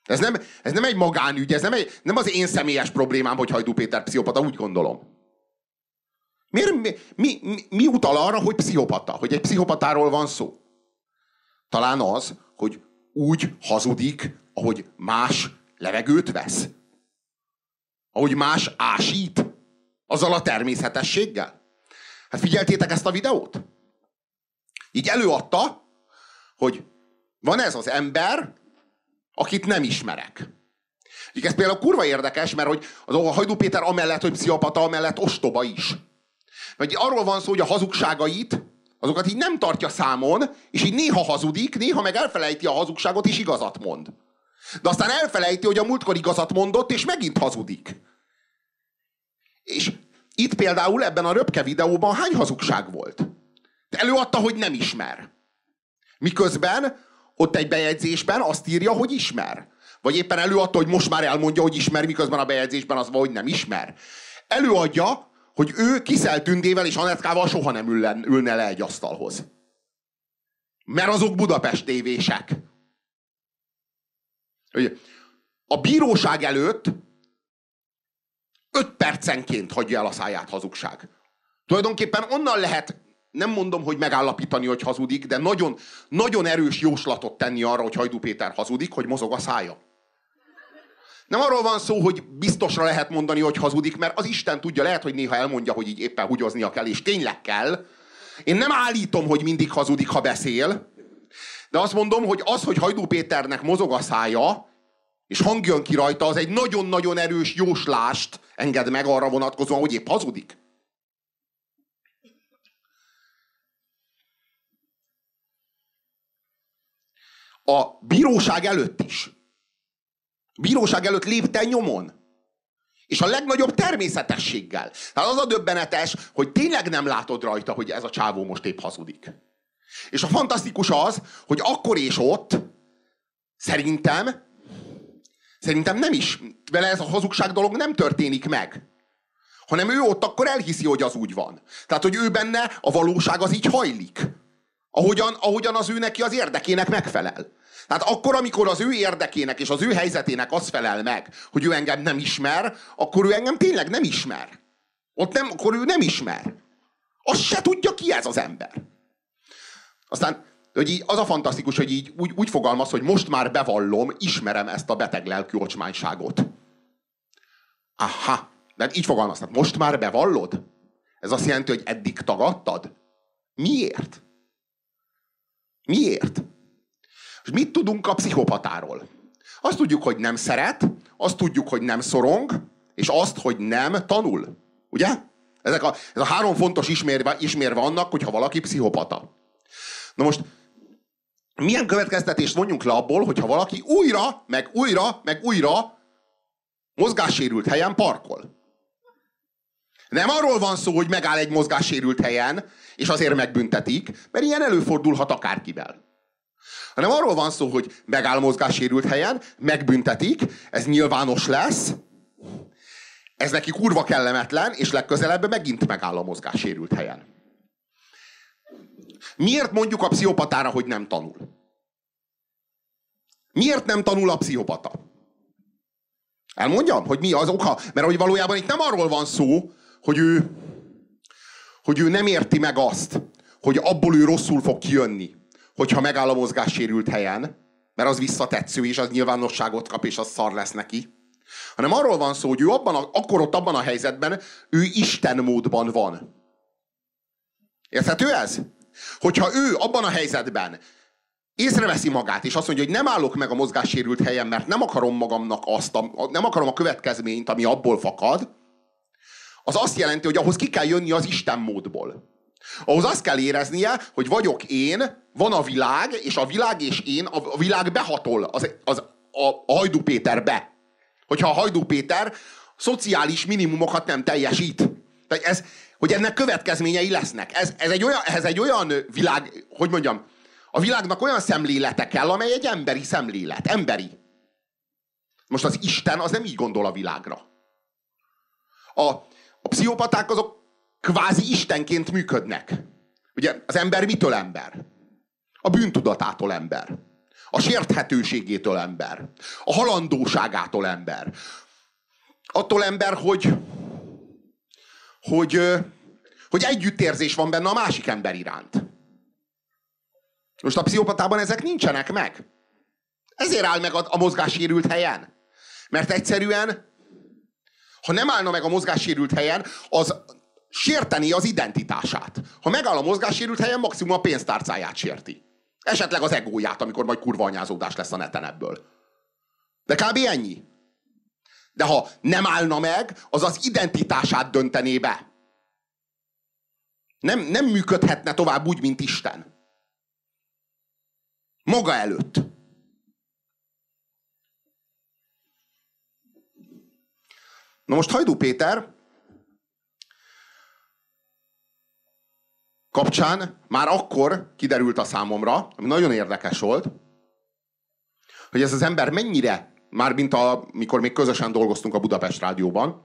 Ez nem, ez nem egy magánügy, ez nem, egy, nem az én személyes problémám, hogy Hajdú Péter pszichopata, úgy gondolom. Miért, mi, mi, mi, mi utal arra, hogy pszichopata, hogy egy pszichopatáról van szó? Talán az, hogy úgy hazudik, ahogy más levegőt vesz. Ahogy más ásít. Azzal a természetességgel. Hát figyeltétek ezt a videót? Így előadta, hogy van ez az ember, akit nem ismerek. Ez például kurva érdekes, mert hogy a Hajdú Péter amellett, hogy pszichopata, amellett ostoba is. Vagy arról van szó, hogy a hazugságait, azokat így nem tartja számon, és így néha hazudik, néha meg elfelejti a hazugságot, és igazat mond. De aztán elfelejti, hogy a múltkor igazat mondott, és megint hazudik. És itt például ebben a röpke videóban hány hazugság volt? De előadta, hogy nem ismer. Miközben ott egy bejegyzésben azt írja, hogy ismer. Vagy éppen előadta, hogy most már elmondja, hogy ismer, miközben a bejegyzésben az van, nem ismer. Előadja, hogy ő Kiszel Tündével és Anetkával soha nem ülne, ülne le egy asztalhoz. Mert azok Budapest tévések. A bíróság előtt öt percenként hagyja el a száját hazugság. Tulajdonképpen onnan lehet nem mondom, hogy megállapítani, hogy hazudik, de nagyon, nagyon erős jóslatot tenni arra, hogy Hajdú Péter hazudik, hogy mozog a szája. Nem arról van szó, hogy biztosra lehet mondani, hogy hazudik, mert az Isten tudja, lehet, hogy néha elmondja, hogy így éppen húgyoznia kell, és tényleg kell. Én nem állítom, hogy mindig hazudik, ha beszél, de azt mondom, hogy az, hogy Hajdú Péternek mozog a szája, és hang jön ki rajta, az egy nagyon-nagyon erős jóslást enged meg arra vonatkozóan, hogy épp hazudik. A bíróság előtt is. A bíróság előtt lépte nyomon. És a legnagyobb természetességgel. Tehát az a döbbenetes, hogy tényleg nem látod rajta, hogy ez a csávó most épp hazudik. És a fantasztikus az, hogy akkor és ott szerintem szerintem nem is, vele ez a hazugság dolog nem történik meg. Hanem ő ott akkor elhiszi, hogy az úgy van. Tehát, hogy ő benne a valóság az így hajlik. Ahogyan, ahogyan az ő neki az érdekének megfelel. Tehát akkor, amikor az ő érdekének és az ő helyzetének az felel meg, hogy ő engem nem ismer, akkor ő engem tényleg nem ismer. Ott nem, akkor ő nem ismer. Azt se tudja, ki ez az ember. Aztán hogy így, az a fantasztikus, hogy így úgy, úgy fogalmaz, hogy most már bevallom, ismerem ezt a beteg lelkű ocsmányságot. Aha, de így fogalmaz, tehát most már bevallod? Ez azt jelenti, hogy eddig tagadtad? Miért? Miért? És mit tudunk a pszichopatáról? Azt tudjuk, hogy nem szeret, azt tudjuk, hogy nem szorong, és azt, hogy nem tanul. Ugye? Ezek a, ez a három fontos ismérve, ismérve annak, hogyha valaki pszichopata. Na most, milyen következtetést vonjunk le abból, hogyha valaki újra, meg újra, meg újra mozgássérült helyen parkol? Nem arról van szó, hogy megáll egy mozgássérült helyen, és azért megbüntetik, mert ilyen előfordulhat akárkivel. Hanem arról van szó, hogy megáll mozgássérült helyen, megbüntetik, ez nyilvános lesz, ez neki kurva kellemetlen, és legközelebb megint megáll a mozgássérült helyen. Miért mondjuk a pszichopatára, hogy nem tanul? Miért nem tanul a pszichopata? Elmondjam, hogy mi az oka? Mert hogy valójában itt nem arról van szó, hogy ő, hogy ő nem érti meg azt, hogy abból ő rosszul fog kijönni, hogyha megáll a mozgássérült helyen, mert az visszatetsző, és az nyilvánosságot kap, és az szar lesz neki. Hanem arról van szó, hogy ő abban a, akkor ott abban a helyzetben, ő Isten módban van. Érthető ez? Hogyha ő abban a helyzetben észreveszi magát, és azt mondja, hogy nem állok meg a mozgássérült helyen, mert nem akarom magamnak azt, a, nem akarom a következményt, ami abból fakad, az azt jelenti, hogy ahhoz ki kell jönni az Isten módból. Ahhoz azt kell éreznie, hogy vagyok én, van a világ, és a világ és én, a világ behatol az, az, a, a Hajdú Péterbe. Hogyha a Hajdú Péter szociális minimumokat nem teljesít. Tehát ez, hogy ennek következményei lesznek. Ez, ez, egy olyan, ez egy olyan világ, hogy mondjam, a világnak olyan szemlélete kell, amely egy emberi szemlélet. Emberi. Most az Isten az nem így gondol a világra. A, a pszichopaták azok kvázi istenként működnek. Ugye az ember mitől ember? A bűntudatától ember. A sérthetőségétől ember. A halandóságától ember. Attól ember, hogy, hogy, hogy együttérzés van benne a másik ember iránt. Most a pszichopatában ezek nincsenek meg. Ezért áll meg a, a mozgássérült helyen. Mert egyszerűen, ha nem állna meg a mozgássérült helyen, az sérteni az identitását. Ha megáll a mozgássérült helyen, maximum a pénztárcáját sérti. Esetleg az egóját, amikor majd kurva anyázódás lesz a neten ebből. De kb. ennyi. De ha nem állna meg, az az identitását döntené be. Nem, nem működhetne tovább úgy, mint Isten. Maga előtt. Na most Hajdú Péter kapcsán már akkor kiderült a számomra, ami nagyon érdekes volt, hogy ez az ember mennyire, már mint mikor még közösen dolgoztunk a Budapest Rádióban,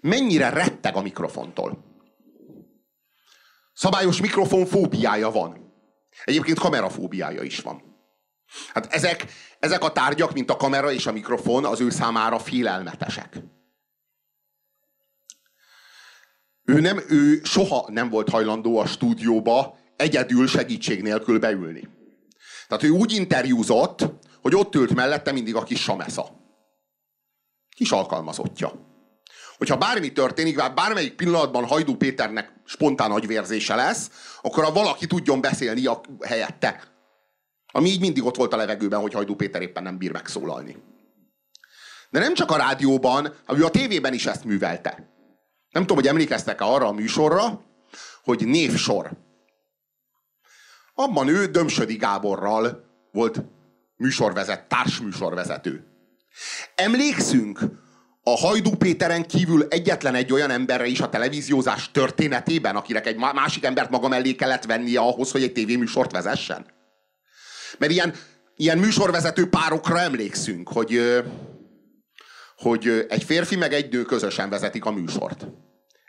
mennyire retteg a mikrofontól. Szabályos mikrofonfóbiája van. Egyébként kamerafóbiája is van. Hát ezek, ezek a tárgyak, mint a kamera és a mikrofon, az ő számára félelmetesek. Ő, nem, ő soha nem volt hajlandó a stúdióba egyedül segítség nélkül beülni. Tehát ő úgy interjúzott, hogy ott ült mellette mindig a kis Samesza. Kis alkalmazottja. Hogyha bármi történik, bármelyik pillanatban Hajdú Péternek spontán agyvérzése lesz, akkor a valaki tudjon beszélni a helyette. Ami így mindig ott volt a levegőben, hogy Hajdú Péter éppen nem bír megszólalni. De nem csak a rádióban, hanem a tévében is ezt művelte. Nem tudom, hogy emlékeztek-e arra a műsorra, hogy névsor. Abban ő Dömsödi Gáborral volt műsorvezet, társműsorvezető. Emlékszünk a Hajdú Péteren kívül egyetlen egy olyan emberre is a televíziózás történetében, akinek egy másik embert maga mellé kellett vennie ahhoz, hogy egy tévéműsort vezessen? Mert ilyen, ilyen műsorvezető párokra emlékszünk, hogy, hogy egy férfi meg egy nő közösen vezetik a műsort.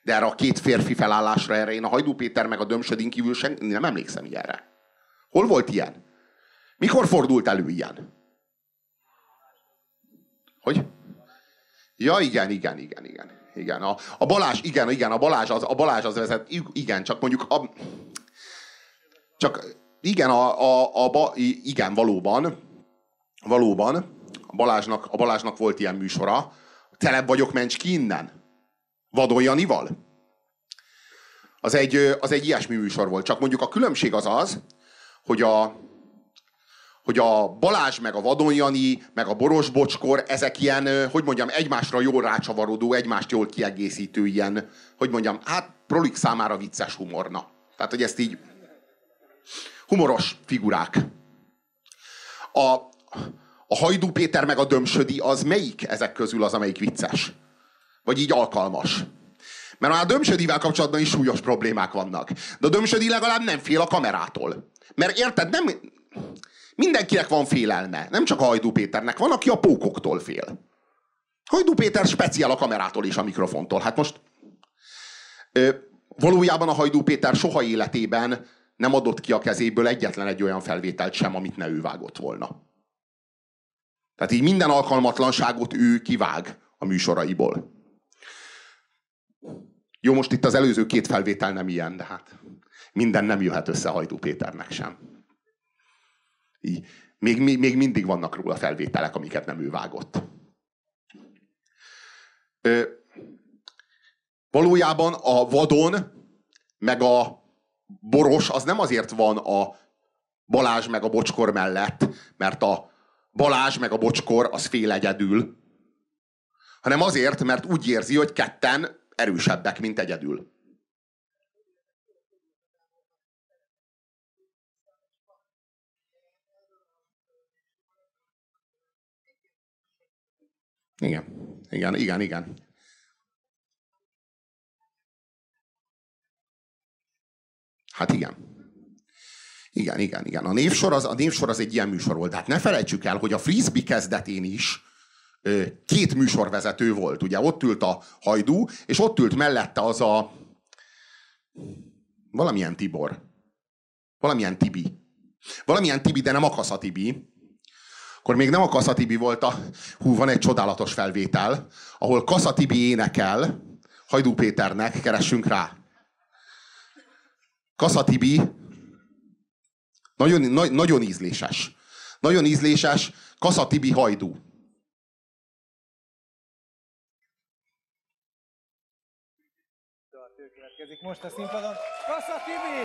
De erre a két férfi felállásra, erre én a Hajdú Péter meg a Dömsödin kívül sen, nem emlékszem ilyenre. Hol volt ilyen? Mikor fordult elő ilyen? Hogy? Ja, igen, igen, igen, igen. Igen, a, a Balázs, igen, igen, a Balázs az, a Balázs az vezet, igen, csak mondjuk a, csak igen, a, a, a, a igen, valóban, valóban, a Balázsnak, a Balázsnak volt ilyen műsora, telebb vagyok, mencs ki innen. Vadon Janival? Az egy, az egy ilyesmi műsor volt. Csak mondjuk a különbség az az, hogy a, hogy a Balázs, meg a Vadon Jani, meg a Boros Bocskor, ezek ilyen, hogy mondjam, egymásra jól rácsavarodó, egymást jól kiegészítő ilyen, hogy mondjam, hát prolik számára vicces humorna. Tehát, hogy ezt így humoros figurák. A, a Hajdú Péter meg a Dömsödi, az melyik ezek közül az, amelyik vicces? Vagy így alkalmas. Mert már a Dömsödivel kapcsolatban is súlyos problémák vannak. De a Dömsödi legalább nem fél a kamerától. Mert érted, nem... Mindenkinek van félelme. Nem csak a Hajdú Péternek. Van, aki a pókoktól fél. Hajdú Péter speciál a kamerától és a mikrofontól. Hát most ö, valójában a Hajdú Péter soha életében nem adott ki a kezéből egyetlen egy olyan felvételt sem, amit ne ő vágott volna. Tehát így minden alkalmatlanságot ő kivág a műsoraiból. Jó, most itt az előző két felvétel nem ilyen, de hát minden nem jöhet össze Hajdú Péternek sem. Így, még, még, mindig vannak róla felvételek, amiket nem ő vágott. Ö, valójában a vadon, meg a boros az nem azért van a Balázs meg a bocskor mellett, mert a Balázs meg a bocskor az fél egyedül, hanem azért, mert úgy érzi, hogy ketten erősebbek, mint egyedül. Igen, igen, igen, igen. Hát igen. Igen, igen, igen. A névsor az, a névsor az egy ilyen műsor volt. Tehát ne felejtsük el, hogy a frisbee kezdetén is két műsorvezető volt. Ugye ott ült a Hajdú, és ott ült mellette az a valamilyen Tibor. Valamilyen Tibi. Valamilyen Tibi, de nem a Kasza Tibi. Akkor még nem a Tibi volt a... Hú, van egy csodálatos felvétel, ahol Kasza Tibi énekel, Hajdú Péternek, keressünk rá. Kasza Tibi nagyon, na, nagyon ízléses. Nagyon ízléses Kasza Tibi hajdú. Következik most a színpadon. Kasza Tibi!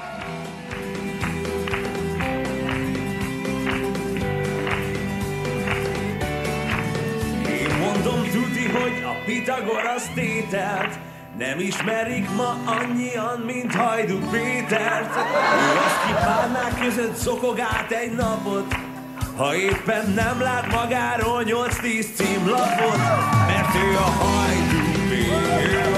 Én mondom tuti, hogy a Pitagorasz tételt nem ismerik ma annyian, mint Hajdu Pétert. Ő az ki párnák között szokog át egy napot, ha éppen nem lát magáról 8-10 címlapot, mert ő a Hajdu P,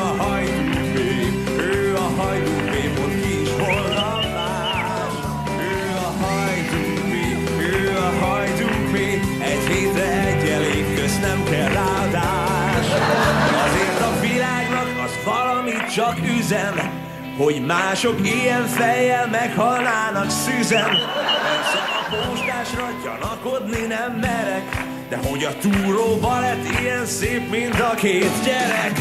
csak üzen, hogy mások ilyen fejjel meghalnának szüzen. Persze a postásra gyanakodni nem merek, de hogy a túró balett ilyen szép, mint a két gyerek.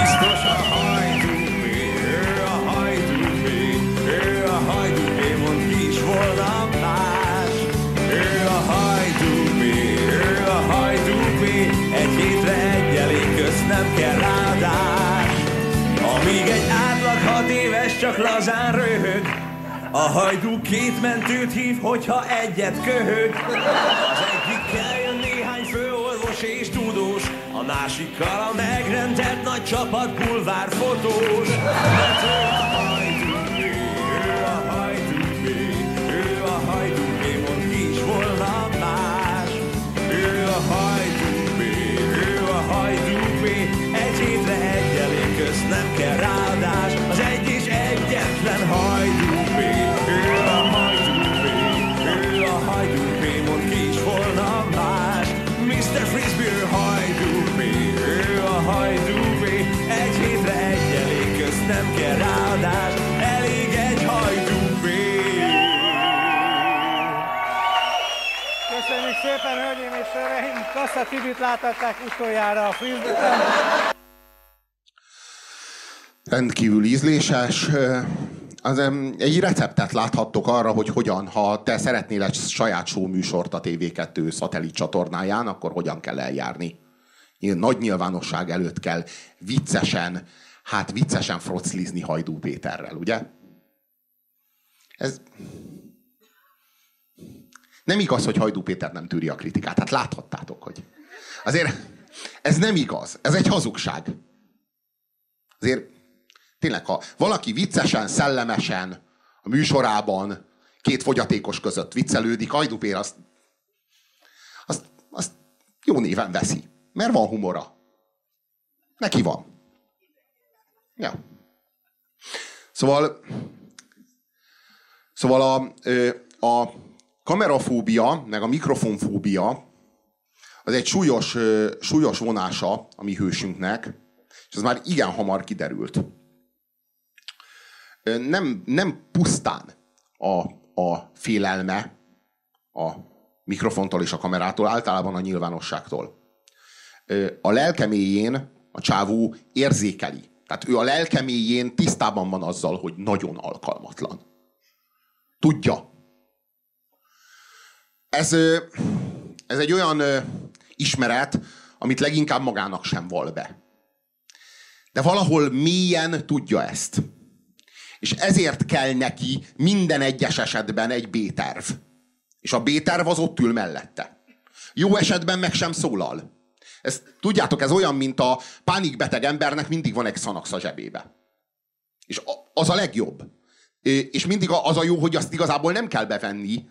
Biztos a hajdúbé, ő a hajdúbé, ő a hajdúbé, mond ki is volna más. Ő a hajdúbé, ő a hajdúbé, egy hétre egy elég, közt nem kell ráadás. Amíg egy átlag hat éves csak lazán röhög, a hajdú két mentőt hív, hogyha egyet köhög. Az egyikkel jön néhány főorvos és tudós, a másikkal a megrendelt nagy csapat bulvár fotós. A Köszönjük szépen, hölgyeim és uraim! Kassa Tibit láthatták utoljára a filmben. Rendkívül ízléses. Az, egy receptet láthattok arra, hogy hogyan, ha te szeretnél egy saját műsort a TV2 szatellit csatornáján, akkor hogyan kell eljárni. Nagy nyilvánosság előtt kell viccesen, hát viccesen froclizni Hajdú Péterrel, ugye? Ez nem igaz, hogy Hajdú Péter nem tűri a kritikát. Hát láthattátok, hogy azért ez nem igaz. Ez egy hazugság. Azért tényleg, ha valaki viccesen, szellemesen a műsorában két fogyatékos között viccelődik, Hajdú Péter azt, azt, azt jó néven veszi. Mert van humora. Neki van. Ja. Szóval, szóval a, a kamerafóbia, meg a mikrofonfóbia az egy súlyos, súlyos vonása a mi hősünknek, és ez már igen hamar kiderült. Nem, nem pusztán a, a félelme a mikrofontól és a kamerától, általában a nyilvánosságtól. A lelkeméjén a csávó érzékeli. Tehát ő a lelkeméjén tisztában van azzal, hogy nagyon alkalmatlan. Tudja. Ez, ez egy olyan ismeret, amit leginkább magának sem val be. De valahol mélyen tudja ezt. És ezért kell neki minden egyes esetben egy B-terv. És a B-terv az ott ül mellette. Jó esetben meg sem szólal. Ez, tudjátok, ez olyan, mint a pánikbeteg embernek mindig van egy szanax a zsebébe. És az a legjobb. És mindig az a jó, hogy azt igazából nem kell bevenni,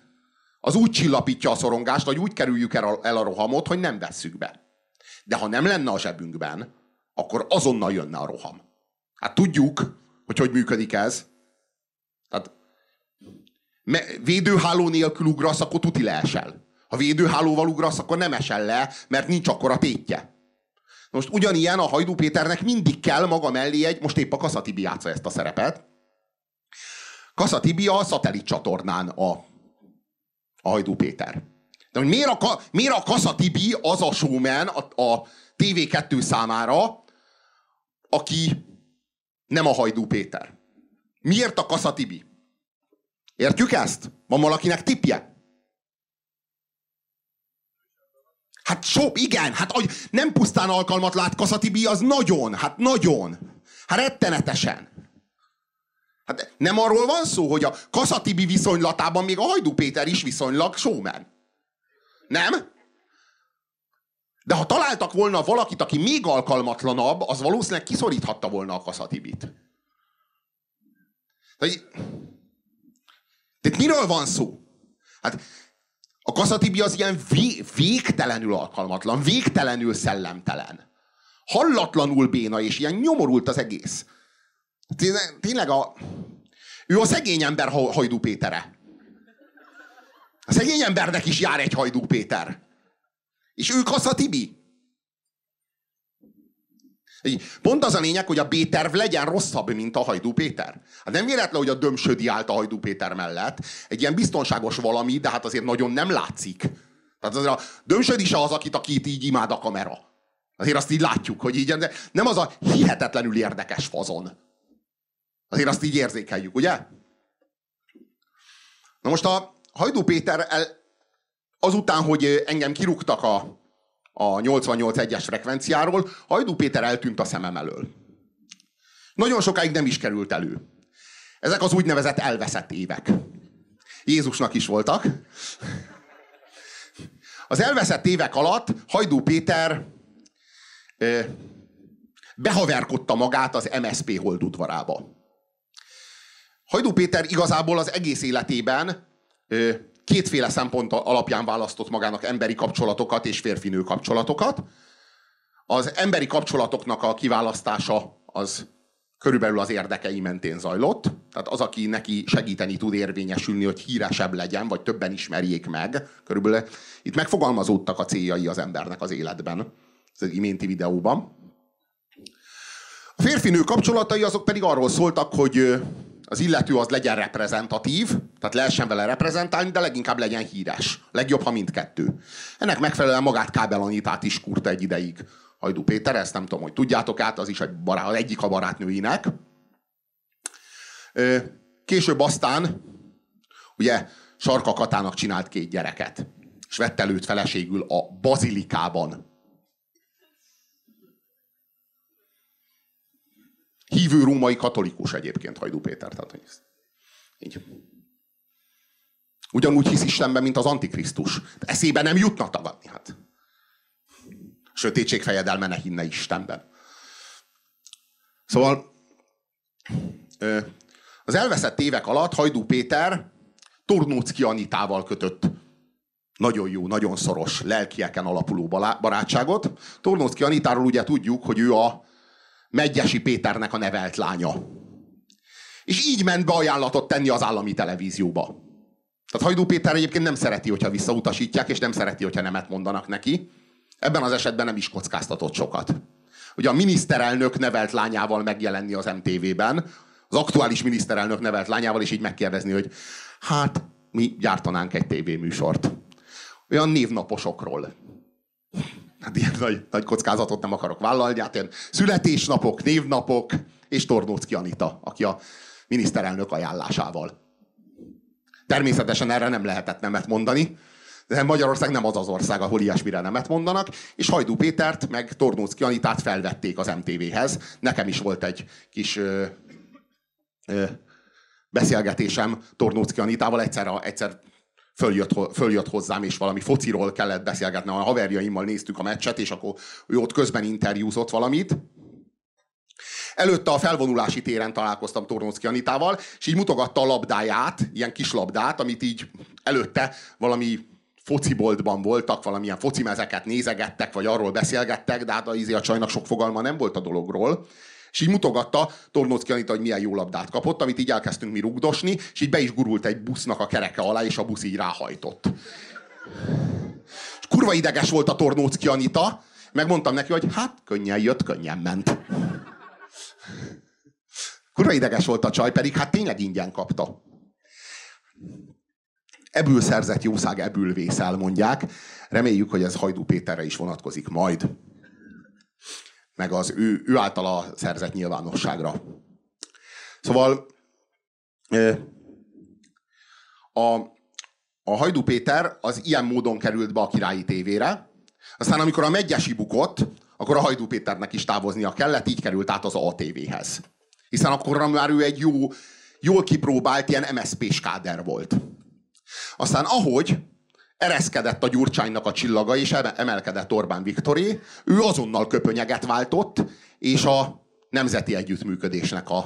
az úgy csillapítja a szorongást, hogy úgy kerüljük el a, rohamot, hogy nem vesszük be. De ha nem lenne a zsebünkben, akkor azonnal jönne a roham. Hát tudjuk, hogy hogy működik ez. Tehát védőháló nélkül ugrasz, akkor tuti leesel. Ha védőhálóval ugrasz, akkor nem esel le, mert nincs akkor a tétje. Most ugyanilyen a Hajdú Péternek mindig kell maga mellé egy, most épp a Kaszatibi játsza ezt a szerepet. Kaszatibi a szatellit csatornán a a Hajdú Péter. De hogy miért a, miért a Kassa Tibi az a showman a, a TV2 számára, aki nem a Hajdú Péter? Miért a Kassa Tibi? Értjük ezt? Van valakinek tipje? Hát so, igen, hát nem pusztán alkalmat lát Kassa Tibi, az nagyon, hát nagyon. Hát rettenetesen. Hát nem arról van szó, hogy a Kaszatibi viszonylatában még a Hajdú Péter is viszonylag showman. Nem? De ha találtak volna valakit, aki még alkalmatlanabb, az valószínűleg kiszoríthatta volna a Kaszatibit. Tehát miről van szó? Hát a Kaszatibi az ilyen vé, végtelenül alkalmatlan, végtelenül szellemtelen. Hallatlanul béna, és ilyen nyomorult az egész. Tényleg a... Ő a szegény ember Hajdú Pétere. A szegény embernek is jár egy Hajdú Péter. És ő Kassa Tibi. Pont az a lényeg, hogy a B-terv legyen rosszabb, mint a Hajdú Péter. Hát nem véletlen, hogy a Dömsödi állt a Hajdú Péter mellett. Egy ilyen biztonságos valami, de hát azért nagyon nem látszik. Tehát azért a Dömsödi se az, akit, akit így imád a kamera. Azért azt így látjuk, hogy így, nem az a hihetetlenül érdekes fazon. Azért azt így érzékeljük, ugye? Na most a Hajdú Péter el, azután, hogy engem kirúgtak a, a 88.1-es frekvenciáról, Hajdú Péter eltűnt a szemem elől. Nagyon sokáig nem is került elő. Ezek az úgynevezett elveszett évek. Jézusnak is voltak. Az elveszett évek alatt Hajdú Péter ö, behaverkodta magát az MSP holdudvarába. Hajdú Péter igazából az egész életében kétféle szempont alapján választott magának emberi kapcsolatokat és férfinő kapcsolatokat. Az emberi kapcsolatoknak a kiválasztása az körülbelül az érdekei mentén zajlott. Tehát az, aki neki segíteni tud érvényesülni, hogy híresebb legyen, vagy többen ismerjék meg. Körülbelül itt megfogalmazódtak a céljai az embernek az életben, az iménti videóban. A férfinő kapcsolatai azok pedig arról szóltak, hogy az illető az legyen reprezentatív, tehát lehessen vele reprezentálni, de leginkább legyen híres. Legjobb, ha mindkettő. Ennek megfelelően magát Kábel is kurta egy ideig Hajdú Péter, ezt nem tudom, hogy tudjátok át, az is egy barát, az egyik a barátnőinek. Később aztán, ugye, Sarka Katának csinált két gyereket, és vett előtt feleségül a bazilikában. Hívő római katolikus egyébként Hajdú Péter. Tehát, így. Ugyanúgy hisz Istenben, mint az Antikrisztus. Eszébe nem jutna tagadni. Hát. Sötétség fejedelme ne hinne Istenben. Szóval az elveszett évek alatt Hajdú Péter Tornócki Anitával kötött nagyon jó, nagyon szoros, lelkieken alapuló barátságot. Tornócki Anitáról ugye tudjuk, hogy ő a Megyesi Péternek a nevelt lánya. És így ment be ajánlatot tenni az állami televízióba. Tehát Hajdú Péter egyébként nem szereti, hogyha visszautasítják, és nem szereti, hogyha nemet mondanak neki. Ebben az esetben nem is kockáztatott sokat. Ugye a miniszterelnök nevelt lányával megjelenni az MTV-ben, az aktuális miniszterelnök nevelt lányával, és így megkérdezni, hogy hát mi gyártanánk egy tévéműsort. Olyan névnaposokról. Hát ilyen nagy, nagy kockázatot nem akarok vállalni, hát ilyen születésnapok, névnapok, és Tornóczki Anita, aki a miniszterelnök ajánlásával. Természetesen erre nem lehetett nemet mondani, de Magyarország nem az az ország, ahol ilyesmire nemet mondanak, és Hajdú Pétert meg Tornóczki Anitát felvették az MTV-hez. Nekem is volt egy kis ö, ö, beszélgetésem Tornóczki Anitával, egyszer, a, egyszer följött, följött hozzám, és valami fociról kellett beszélgetni. A haverjaimmal néztük a meccset, és akkor ő ott közben interjúzott valamit, Előtte a felvonulási téren találkoztam Tornocki Anitával, és így mutogatta a labdáját, ilyen kis labdát, amit így előtte valami fociboltban voltak, valamilyen focimezeket nézegettek, vagy arról beszélgettek, de hát a, izé a csajnak sok fogalma nem volt a dologról. És így mutogatta Tornocki Anita, hogy milyen jó labdát kapott, amit így elkezdtünk mi rugdosni, és így be is gurult egy busznak a kereke alá, és a busz így ráhajtott. És kurva ideges volt a Tornóczki Anita, megmondtam neki, hogy hát könnyen jött, könnyen ment. Kurva ideges volt a csaj, pedig hát tényleg ingyen kapta. Ebből szerzett jószág, ebből vészel, mondják. Reméljük, hogy ez Hajdú Péterre is vonatkozik majd. Meg az ő, ő általa szerzett nyilvánosságra. Szóval a, a Hajdú Péter az ilyen módon került be a királyi tévére. Aztán amikor a Megyesi bukott, akkor a Hajdú Péternek is távoznia kellett, így került át az ATV-hez. Hiszen akkor már ő egy jó, jól kipróbált ilyen MSZP-s káder volt. Aztán ahogy ereszkedett a Gyurcsánynak a csillaga, és emelkedett Orbán Viktoré, ő azonnal köpönyeget váltott, és a nemzeti együttműködésnek a,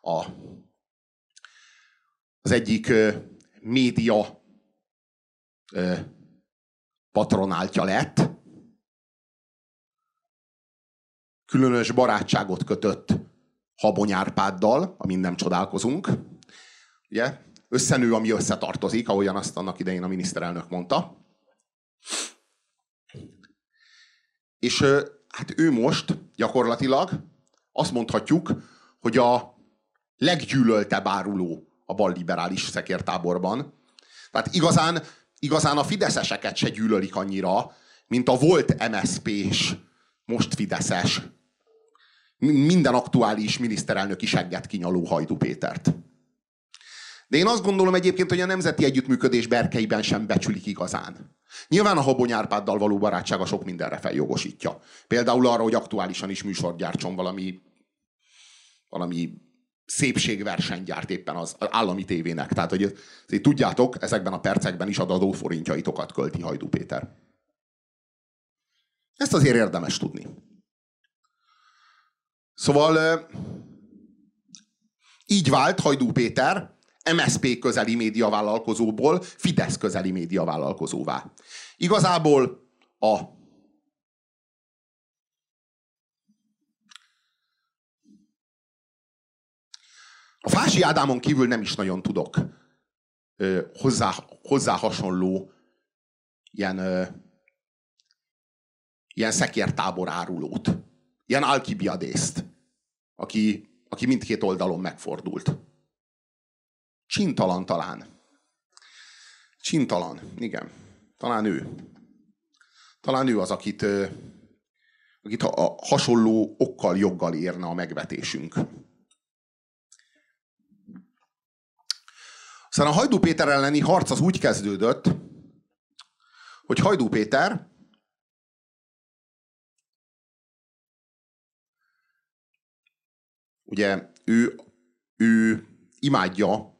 a az egyik ö, média ö, patronáltja lett, különös barátságot kötött Habony Árpáddal, amin nem csodálkozunk. Ugye? Összenő, ami összetartozik, ahogyan azt annak idején a miniszterelnök mondta. És hát ő most gyakorlatilag azt mondhatjuk, hogy a leggyűlöltebb áruló a balliberális szekértáborban. Tehát igazán, igazán a fideszeseket se gyűlölik annyira, mint a volt MSZP-s, most fideszes minden aktuális miniszterelnök is egget kinyaló Hajdu Pétert. De én azt gondolom egyébként, hogy a nemzeti együttműködés berkeiben sem becsülik igazán. Nyilván a Habony Árpáddal való barátsága sok mindenre feljogosítja. Például arra, hogy aktuálisan is műsort gyártson valami, valami szépségverseny gyárt éppen az állami tévének. Tehát, hogy hogy tudjátok, ezekben a percekben is a adóforintjaitokat költi Hajdu Péter. Ezt azért érdemes tudni. Szóval így vált Hajdú Péter MSP közeli médiavállalkozóból Fidesz közeli médiavállalkozóvá. Igazából a A Fási Ádámon kívül nem is nagyon tudok ö, hozzá, hozzá hasonló ilyen, ö, ilyen szekértábor árulót. Ilyen Alkibiadészt aki, aki mindkét oldalon megfordult. Csintalan talán. Csintalan, igen. Talán ő. Talán ő az, akit, akit a hasonló okkal, joggal érne a megvetésünk. Aztán a Hajdú Péter elleni harc az úgy kezdődött, hogy Hajdú Péter ugye ő, ő imádja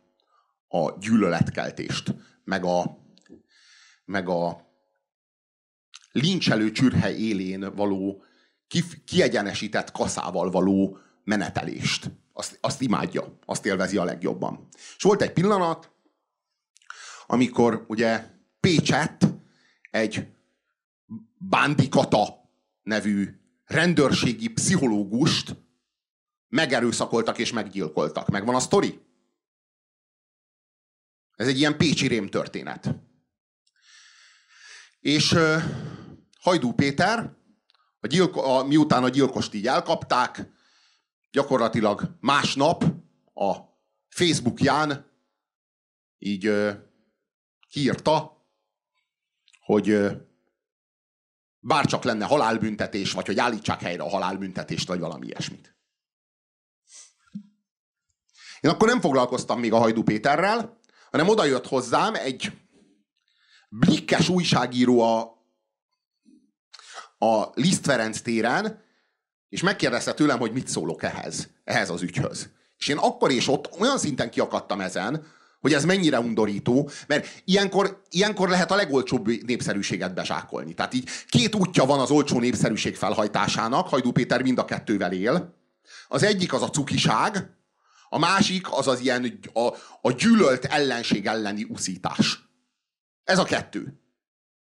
a gyűlöletkeltést, meg a, meg a lincselő csürhe élén való kiegyenesített kaszával való menetelést. Azt, azt imádja, azt élvezi a legjobban. És volt egy pillanat, amikor ugye Pécset egy Bándikata nevű rendőrségi pszichológust megerőszakoltak és meggyilkoltak. Megvan a sztori? Ez egy ilyen pécsi rém történet. És uh, Hajdú Péter, a gyilko, a, miután a gyilkost így elkapták, gyakorlatilag másnap a Facebookján így uh, kiírta, hogy uh, bárcsak lenne halálbüntetés, vagy hogy állítsák helyre a halálbüntetést, vagy valami ilyesmit. Én akkor nem foglalkoztam még a Hajdú Péterrel, hanem oda jött hozzám egy blikkes újságíró a, a Liszt Ferenc téren, és megkérdezte tőlem, hogy mit szólok ehhez, ehhez az ügyhöz. És én akkor és ott olyan szinten kiakadtam ezen, hogy ez mennyire undorító, mert ilyenkor, ilyenkor lehet a legolcsóbb népszerűséget bezsákolni. Tehát így két útja van az olcsó népszerűség felhajtásának, Hajdú Péter mind a kettővel él. Az egyik az a cukiság, a másik az az ilyen a, a gyűlölt ellenség elleni uszítás. Ez a kettő.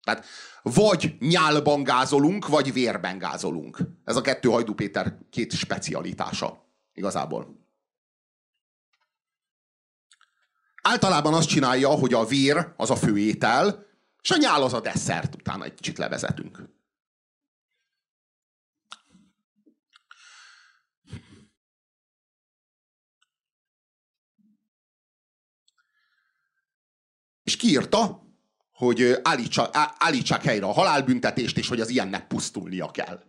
Tehát vagy nyálban gázolunk, vagy vérben gázolunk. Ez a kettő Hajdú Péter két specialitása. Igazából. Általában azt csinálja, hogy a vér az a főétel, és a nyál az a desszert, utána egy kicsit levezetünk. És kiírta, hogy állítsák, állítsák helyre a halálbüntetést, és hogy az ilyennek pusztulnia kell.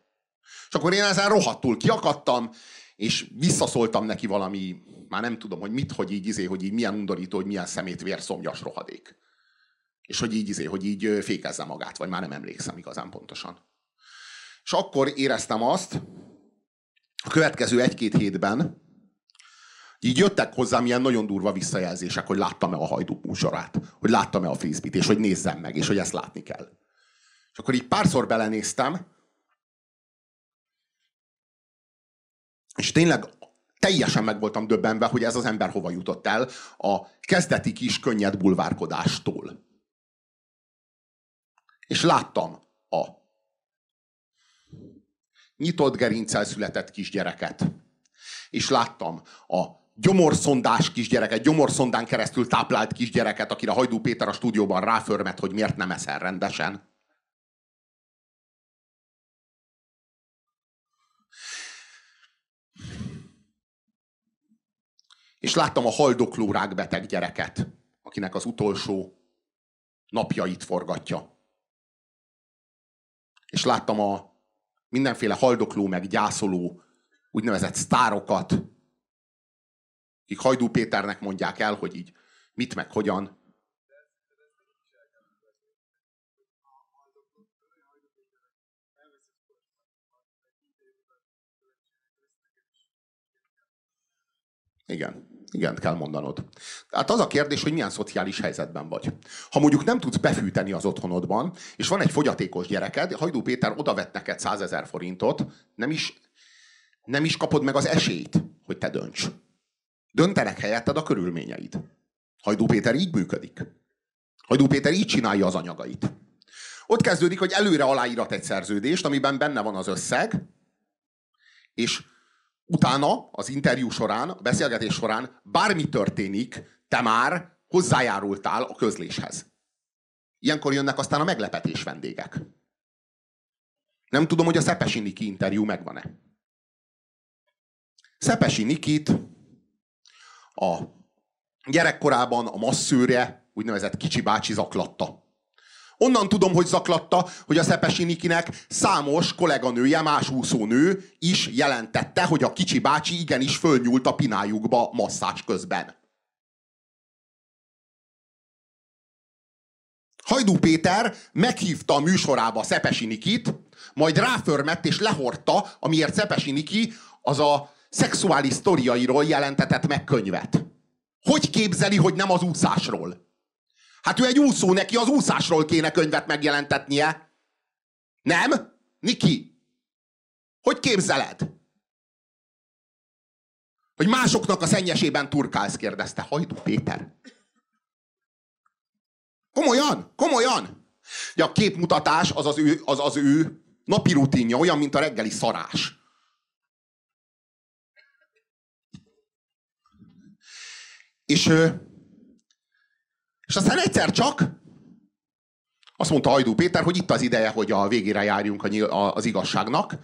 És akkor én ezen rohadtul kiakadtam, és visszaszóltam neki valami, már nem tudom, hogy mit, hogy így izé, hogy így milyen undorító, hogy milyen szemét vérszomjas rohadék. És hogy így izé, hogy így fékezze magát, vagy már nem emlékszem igazán pontosan. És akkor éreztem azt, a következő egy-két hétben, így jöttek hozzám ilyen nagyon durva visszajelzések, hogy láttam-e a hajdú műsorát, hogy láttam-e a frisbee és hogy nézzem meg, és hogy ezt látni kell. És akkor így párszor belenéztem, és tényleg teljesen meg voltam döbbenve, hogy ez az ember hova jutott el a kezdeti kis könnyed bulvárkodástól. És láttam a nyitott gerincsel született kisgyereket. És láttam a gyomorszondás kisgyereket, gyomorszondán keresztül táplált kisgyereket, akire Hajdú Péter a stúdióban ráförmet, hogy miért nem eszel rendesen. És láttam a haldokló rákbeteg gyereket, akinek az utolsó napjait forgatja. És láttam a mindenféle haldokló meg gyászoló úgynevezett sztárokat, akik Hajdú Péternek mondják el, hogy így mit meg hogyan. Igen. Igen, kell mondanod. Tehát az a kérdés, hogy milyen szociális helyzetben vagy. Ha mondjuk nem tudsz befűteni az otthonodban, és van egy fogyatékos gyereked, Hajdú Péter odavett neked 100 ezer forintot, nem is, nem is kapod meg az esélyt, hogy te dönts. Döntenek helyetted a körülményeid. Hajdú Péter így működik. Hajdú Péter így csinálja az anyagait. Ott kezdődik, hogy előre aláírat egy szerződést, amiben benne van az összeg, és utána, az interjú során, a beszélgetés során bármi történik, te már hozzájárultál a közléshez. Ilyenkor jönnek aztán a meglepetés vendégek. Nem tudom, hogy a Szepesi Niki interjú megvan-e. Szepesi Nikit a gyerekkorában a masszőre, úgynevezett kicsi bácsi zaklatta. Onnan tudom, hogy zaklatta, hogy a Szepesi Nikinek számos kolléganője, más úszónő is jelentette, hogy a kicsi bácsi igenis fölnyúlt a pinájukba masszás közben. Hajdú Péter meghívta a műsorába Szepesi Nikit, majd ráförmett és lehordta, amiért Szepesi Niki az a szexuális sztoriairól jelentetett meg könyvet. Hogy képzeli, hogy nem az úszásról? Hát ő egy úszó, neki az úszásról kéne könyvet megjelentetnie. Nem? Niki? Hogy képzeled? Hogy másoknak a szennyesében turkálsz, kérdezte Hajdú Péter. Komolyan? Komolyan? Ja, a képmutatás az az ő, az, az ő napi rutinja, olyan, mint a reggeli szarás. És És aztán egyszer csak azt mondta Hajdú Péter, hogy itt az ideje, hogy a végére járjunk az igazságnak,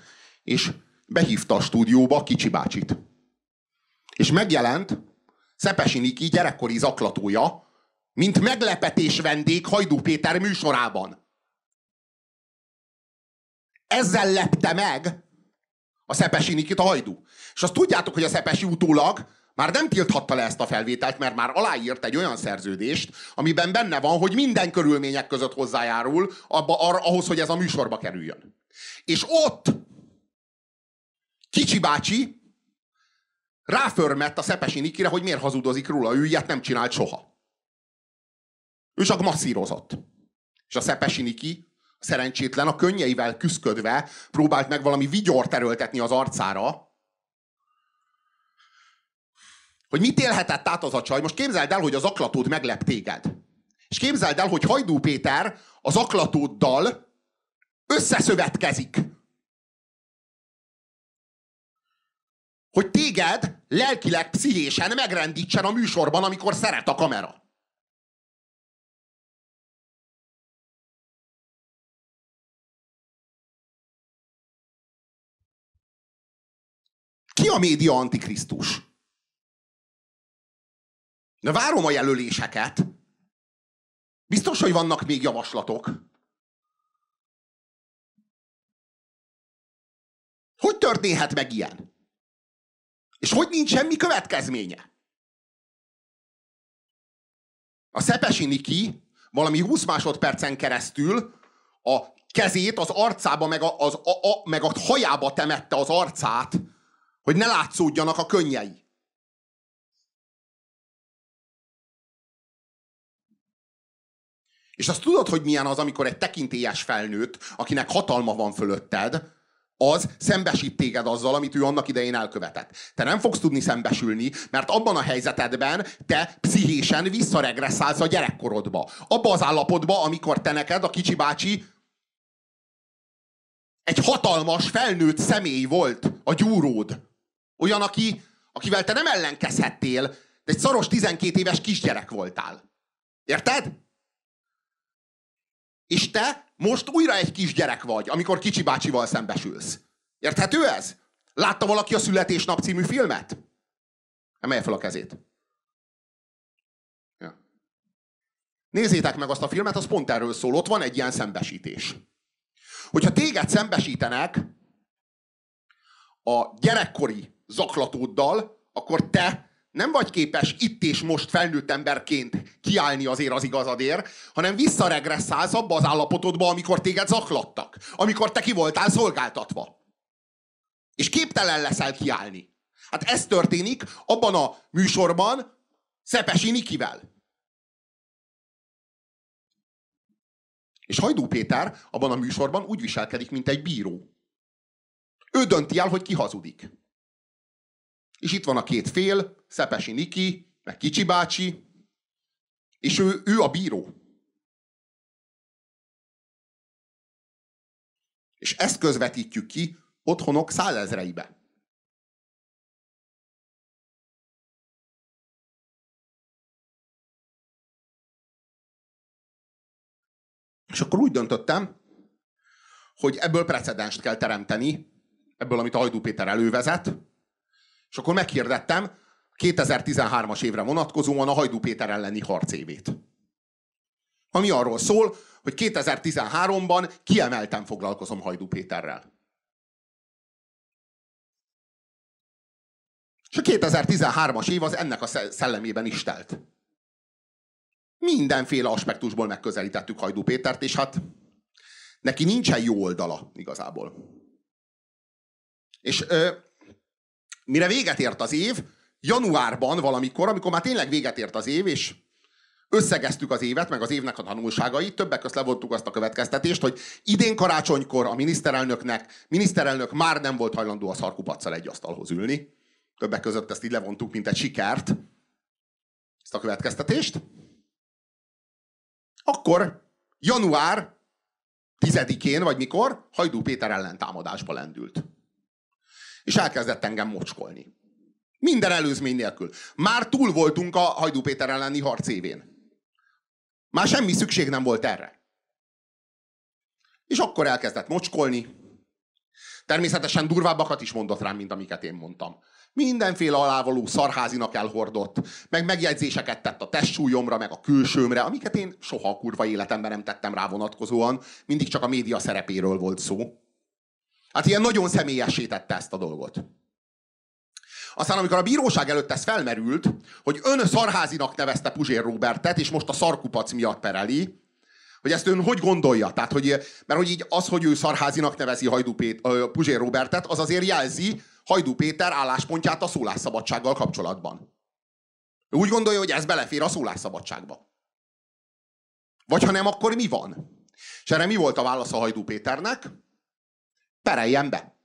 és behívta a stúdióba Kicsi bácsit. És megjelent Szepesi Niki gyerekkori zaklatója, mint meglepetés vendég Hajdú Péter műsorában. Ezzel lepte meg a Szepesi Nikit a Hajdú. És azt tudjátok, hogy a Szepesi utólag már nem tilthatta le ezt a felvételt, mert már aláírt egy olyan szerződést, amiben benne van, hogy minden körülmények között hozzájárul abba, arra, ahhoz, hogy ez a műsorba kerüljön. És ott Kicsi bácsi ráförmett a Szepesi Nikire, hogy miért hazudozik róla, ő ilyet nem csinált soha. Ő csak masszírozott. És a Szepesi Niki, szerencsétlen, a könnyeivel küszködve próbált meg valami vigyort erőltetni az arcára, hogy mit élhetett át az a csaj. Most képzeld el, hogy az aklatód meglep téged. És képzeld el, hogy Hajdú Péter az aklatóddal összeszövetkezik. Hogy téged lelkileg, pszichésen megrendítsen a műsorban, amikor szeret a kamera. Ki a média antikrisztus? De várom a jelöléseket. Biztos, hogy vannak még javaslatok. Hogy történhet meg ilyen? És hogy nincs semmi következménye? A Szepesi Niki valami 20 másodpercen keresztül a kezét az arcába, meg a, az, a, a, meg a hajába temette az arcát, hogy ne látszódjanak a könnyei. És azt tudod, hogy milyen az, amikor egy tekintélyes felnőtt, akinek hatalma van fölötted, az szembesít téged azzal, amit ő annak idején elkövetett. Te nem fogsz tudni szembesülni, mert abban a helyzetedben te pszichésen visszaregresszálsz a gyerekkorodba. Abba az állapotba, amikor te neked, a kicsi bácsi, egy hatalmas, felnőtt személy volt a gyúród. Olyan, aki, akivel te nem ellenkezhettél, de egy szaros 12 éves kisgyerek voltál. Érted? És te most újra egy kisgyerek vagy, amikor kicsi bácsival szembesülsz. Érthető ez? Látta valaki a Születésnap című filmet? Emelje fel a kezét. Ja. Nézzétek meg azt a filmet, az pont erről szól. Ott van egy ilyen szembesítés. Hogyha téged szembesítenek a gyerekkori zaklatóddal, akkor te nem vagy képes itt és most felnőtt emberként kiállni azért az igazadért, hanem visszaregresszálsz abba az állapotodba, amikor téged zaklattak. Amikor te ki voltál szolgáltatva. És képtelen leszel kiállni. Hát ez történik abban a műsorban Szepesi Nikivel. És Hajdú Péter abban a műsorban úgy viselkedik, mint egy bíró. Ő dönti el, hogy ki hazudik. És itt van a két fél, Szepesi Niki, meg Kicsi bácsi, és ő, ő a bíró. És ezt közvetítjük ki otthonok százezreibe. És akkor úgy döntöttem, hogy ebből precedenst kell teremteni, ebből, amit Ajdú Péter elővezet, és akkor meghirdettem 2013-as évre vonatkozóan a Hajdú Péter elleni harcévét. Ami arról szól, hogy 2013-ban kiemelten foglalkozom Hajdú Péterrel. És a 2013-as év az ennek a szellemében is telt. Mindenféle aspektusból megközelítettük Hajdú Pétert, és hát neki nincsen jó oldala igazából. És ö, mire véget ért az év, januárban valamikor, amikor már tényleg véget ért az év, és összegeztük az évet, meg az évnek a tanulságait, többek között levontuk azt a következtetést, hogy idén karácsonykor a miniszterelnöknek, miniszterelnök már nem volt hajlandó a szarkupacsal egy asztalhoz ülni. Többek között ezt így levontuk, mint egy sikert, ezt a következtetést. Akkor január 10-én, vagy mikor, Hajdú Péter ellen támadásba lendült és elkezdett engem mocskolni. Minden előzmény nélkül. Már túl voltunk a Hajdú Péter elleni harc évén. Már semmi szükség nem volt erre. És akkor elkezdett mocskolni. Természetesen durvábbakat is mondott rám, mint amiket én mondtam. Mindenféle alávaló szarházinak elhordott, meg megjegyzéseket tett a testsúlyomra, meg a külsőmre, amiket én soha a kurva életemben nem tettem rá vonatkozóan, mindig csak a média szerepéről volt szó. Hát ilyen nagyon személyessé tette ezt a dolgot. Aztán amikor a bíróság előtt ez felmerült, hogy ön szarházinak nevezte Puzsér Robertet, és most a szarkupac miatt pereli, hogy ezt ön hogy gondolja? Tehát, hogy, mert hogy így az, hogy ő szarházinak nevezi Hajdú Pét, Puzsér Robertet, az azért jelzi Hajdú Péter álláspontját a szólásszabadsággal kapcsolatban. Ő úgy gondolja, hogy ez belefér a szólásszabadságba. Vagy ha nem, akkor mi van? És erre mi volt a válasz a Hajdú Péternek? Pereljen be.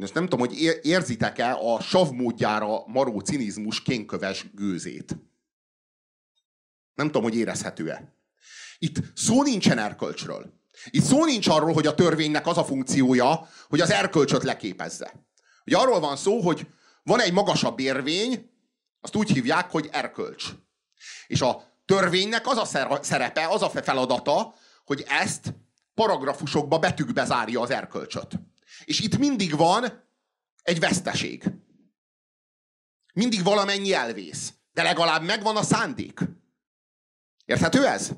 Most nem tudom, hogy érzitek-e a savmódjára maró cinizmus kénköves gőzét. Nem tudom, hogy érezhető-e. Itt szó nincsen erkölcsről. Itt szó nincs arról, hogy a törvénynek az a funkciója, hogy az erkölcsöt leképezze. Ugye arról van szó, hogy van egy magasabb érvény, azt úgy hívják, hogy erkölcs. És a törvénynek az a szerepe, az a feladata, hogy ezt paragrafusokba, betűkbe zárja az erkölcsöt. És itt mindig van egy veszteség. Mindig valamennyi elvész. De legalább megvan a szándék. Érthető ez?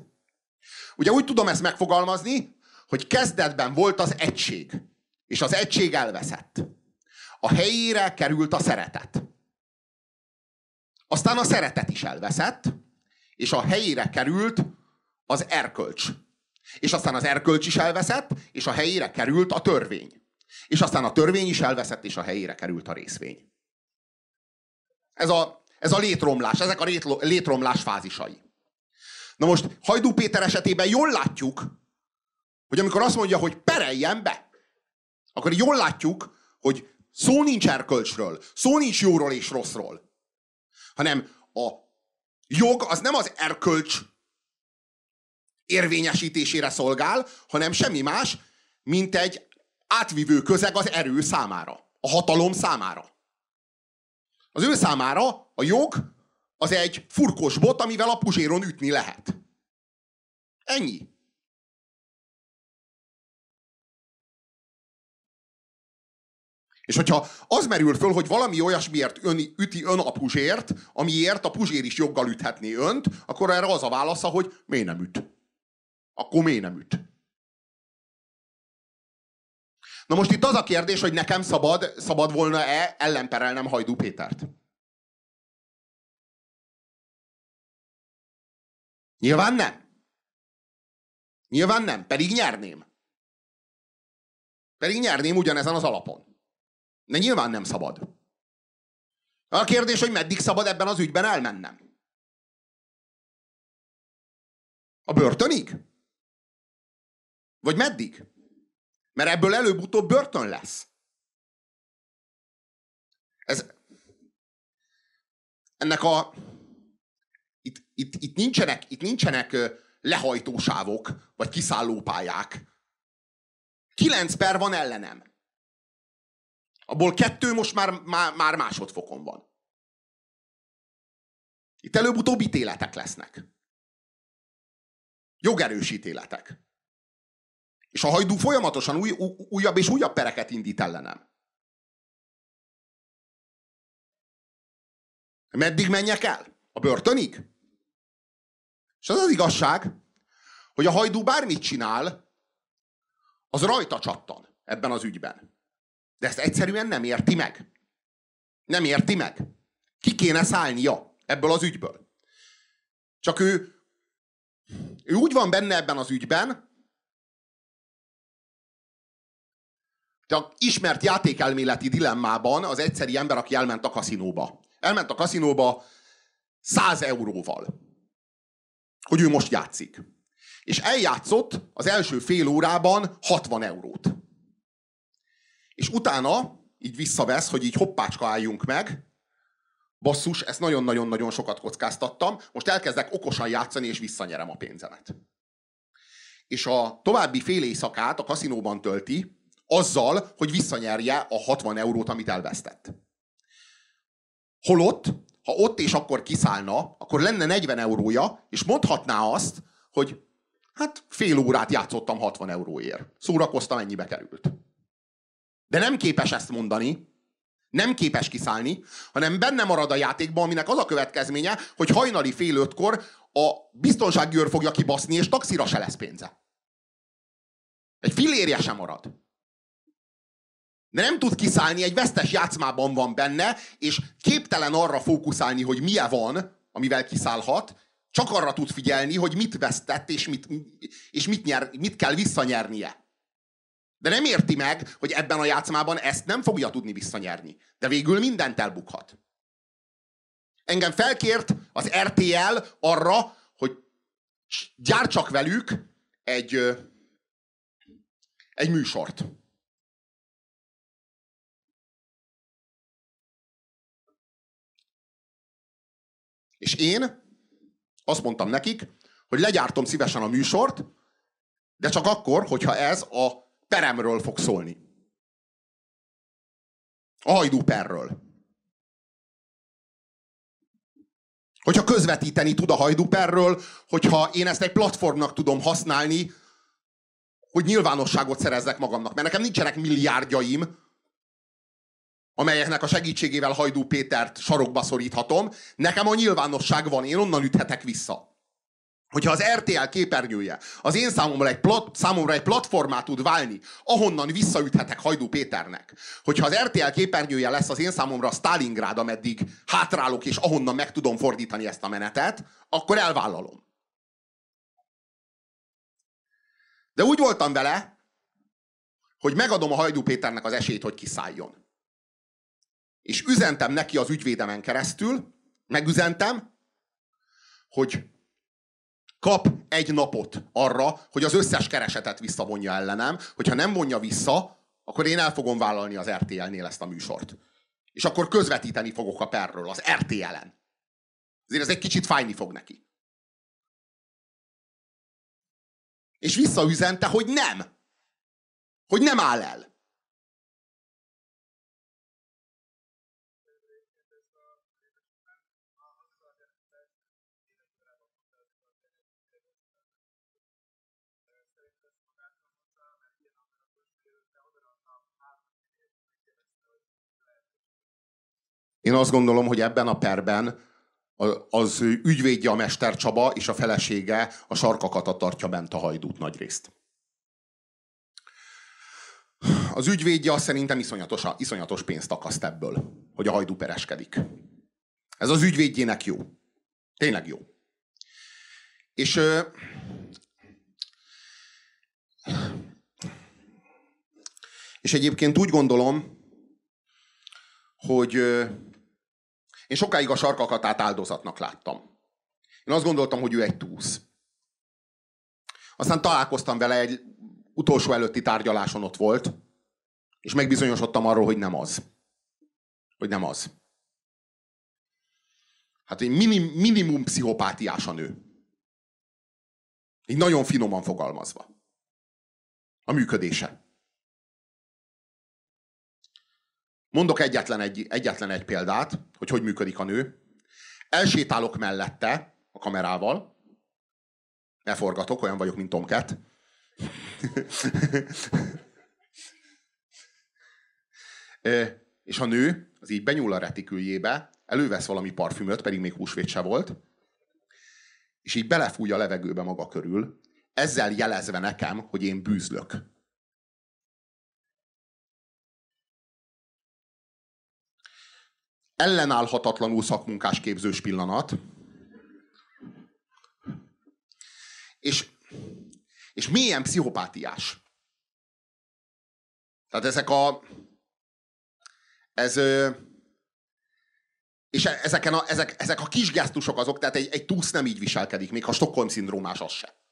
Ugye úgy tudom ezt megfogalmazni, hogy kezdetben volt az egység, és az egység elveszett. A helyére került a szeretet. Aztán a szeretet is elveszett, és a helyére került az erkölcs. És aztán az erkölcs is elveszett, és a helyére került a törvény. És aztán a törvény is elveszett, és a helyére került a részvény. Ez a, ez a létromlás, ezek a létromlás fázisai. Na most Hajdú Péter esetében jól látjuk, hogy amikor azt mondja, hogy pereljen be, akkor jól látjuk, hogy szó nincs erkölcsről, szó nincs jóról és rosszról, hanem a jog az nem az erkölcs érvényesítésére szolgál, hanem semmi más, mint egy átvivő közeg az erő számára, a hatalom számára. Az ő számára a jog az egy furkos bot, amivel a puzséron ütni lehet. Ennyi. És hogyha az merül föl, hogy valami olyasmiért ön, üti ön a puzsért, amiért a puzsér is joggal üthetné önt, akkor erre az a válasza, hogy miért nem üt. Akkor miért nem üt. Na most itt az a kérdés, hogy nekem szabad, szabad volna-e ellenperelnem Hajdú Pétert. Nyilván nem. Nyilván nem, pedig nyerném. Pedig nyerném ugyanezen az alapon. De nyilván nem szabad. A kérdés, hogy meddig szabad ebben az ügyben elmennem. A börtönig? Vagy meddig? Mert ebből előbb-utóbb börtön lesz. Ez, ennek a... Itt, itt, itt, nincsenek, itt nincsenek lehajtósávok, vagy kiszállópályák. Kilenc per van ellenem. Abból kettő most már, már, már másodfokon van. Itt előbb-utóbb ítéletek lesznek. Jogerős ítéletek. És a hajdú folyamatosan új, újabb és újabb pereket indít ellenem. Meddig menjek el? A börtönig? És az az igazság, hogy a hajdú bármit csinál, az rajta csattan ebben az ügyben. De ezt egyszerűen nem érti meg. Nem érti meg. Ki kéne szállnia ebből az ügyből. Csak ő, ő úgy van benne ebben az ügyben, a ismert játékelméleti dilemmában az egyszeri ember, aki elment a kaszinóba. Elment a kaszinóba 100 euróval, hogy ő most játszik. És eljátszott az első fél órában 60 eurót. És utána így visszavesz, hogy így hoppácska álljunk meg, basszus, ezt nagyon-nagyon-nagyon sokat kockáztattam, most elkezdek okosan játszani, és visszanyerem a pénzemet. És a további fél éjszakát a kaszinóban tölti, azzal, hogy visszanyerje a 60 eurót, amit elvesztett. Holott ha ott és akkor kiszállna, akkor lenne 40 eurója, és mondhatná azt, hogy hát fél órát játszottam 60 euróért. Szórakoztam, ennyibe került. De nem képes ezt mondani, nem képes kiszállni, hanem benne marad a játékban, aminek az a következménye, hogy hajnali fél ötkor a biztonsági fogja kibaszni, és taxira se lesz pénze. Egy fillérje sem marad. De nem tud kiszállni, egy vesztes játszmában van benne, és képtelen arra fókuszálni, hogy milyen van, amivel kiszállhat, csak arra tud figyelni, hogy mit vesztett, és mit, és mit, nyer, mit kell visszanyernie. De nem érti meg, hogy ebben a játszmában ezt nem fogja tudni visszanyerni. De végül mindent elbukhat. Engem felkért az RTL arra, hogy gyártsak velük egy, egy műsort. És én azt mondtam nekik, hogy legyártom szívesen a műsort, de csak akkor, hogyha ez a peremről fog szólni. A hajdúperről. Hogyha közvetíteni tud a hajduperről, hogyha én ezt egy platformnak tudom használni, hogy nyilvánosságot szerezzek magamnak. Mert nekem nincsenek milliárdjaim, amelyeknek a segítségével Hajdú Pétert sarokba szoríthatom. Nekem a nyilvánosság van, én onnan üthetek vissza hogyha az RTL képernyője az én számomra egy, plat, számomra egy platformát tud válni, ahonnan visszaüthetek Hajdú Péternek, hogyha az RTL képernyője lesz az én számomra Stalingrád, ameddig hátrálok, és ahonnan meg tudom fordítani ezt a menetet, akkor elvállalom. De úgy voltam vele, hogy megadom a Hajdú Péternek az esélyt, hogy kiszálljon. És üzentem neki az ügyvédemen keresztül, megüzentem, hogy kap egy napot arra, hogy az összes keresetet visszavonja ellenem, hogyha nem vonja vissza, akkor én el fogom vállalni az RTL-nél ezt a műsort. És akkor közvetíteni fogok a perről, az RTL-en. Ezért ez egy kicsit fájni fog neki. És visszaüzente, hogy nem. Hogy nem áll el. Én azt gondolom, hogy ebben a perben az ügyvédje a Mester Csaba és a felesége a sarkakat tartja bent a hajdút nagy részt. Az ügyvédje azt szerintem iszonyatos, iszonyatos pénzt akaszt ebből, hogy a hajdú pereskedik. Ez az ügyvédjének jó. Tényleg jó. És és egyébként úgy gondolom, hogy én sokáig a sarkakatát áldozatnak láttam. Én azt gondoltam, hogy ő egy túsz. Aztán találkoztam vele egy utolsó előtti tárgyaláson ott volt, és megbizonyosodtam arról, hogy nem az. Hogy nem az. Hát egy minim, minimum pszichopátiás a nő. Így nagyon finoman fogalmazva. A működése. Mondok egyetlen egy, egyetlen egy példát, hogy hogy működik a nő. Elsétálok mellette a kamerával. Elforgatok, olyan vagyok, mint Tomcat. és a nő az így benyúl a retiküljébe, elővesz valami parfümöt, pedig még húsvét se volt, és így belefúj a levegőbe maga körül, ezzel jelezve nekem, hogy én bűzlök. Ellenállhatatlanul szakmunkás képzős pillanat. És, és milyen pszichopátiás. Tehát ezek a... Ez, és ezeken a, ezek, ezek a kis gesztusok azok, tehát egy, egy túsz nem így viselkedik, még ha Stockholm-szindrómás az se.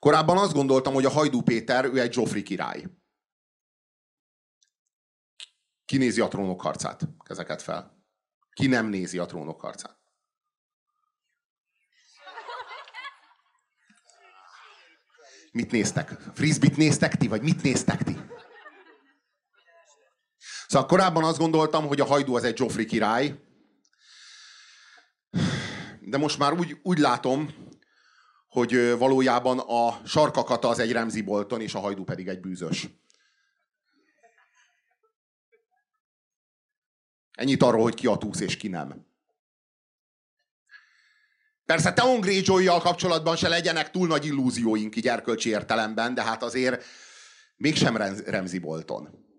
Korábban azt gondoltam, hogy a Hajdú Péter, ő egy Zsofri király. Ki nézi a trónok harcát? Kezeket fel. Ki nem nézi a trónok harcát? Mit néztek? Frisbit néztek ti, vagy mit néztek ti? Szóval korábban azt gondoltam, hogy a hajdú az egy Joffrey király, de most már úgy, úgy látom, hogy valójában a sarkakata az egy Remzi Bolton, és a hajdú pedig egy bűzös. Ennyit arról, hogy ki a túsz és ki nem. Persze Theon greyjoy kapcsolatban se legyenek túl nagy illúzióink így erkölcsi értelemben, de hát azért mégsem Remzi Bolton.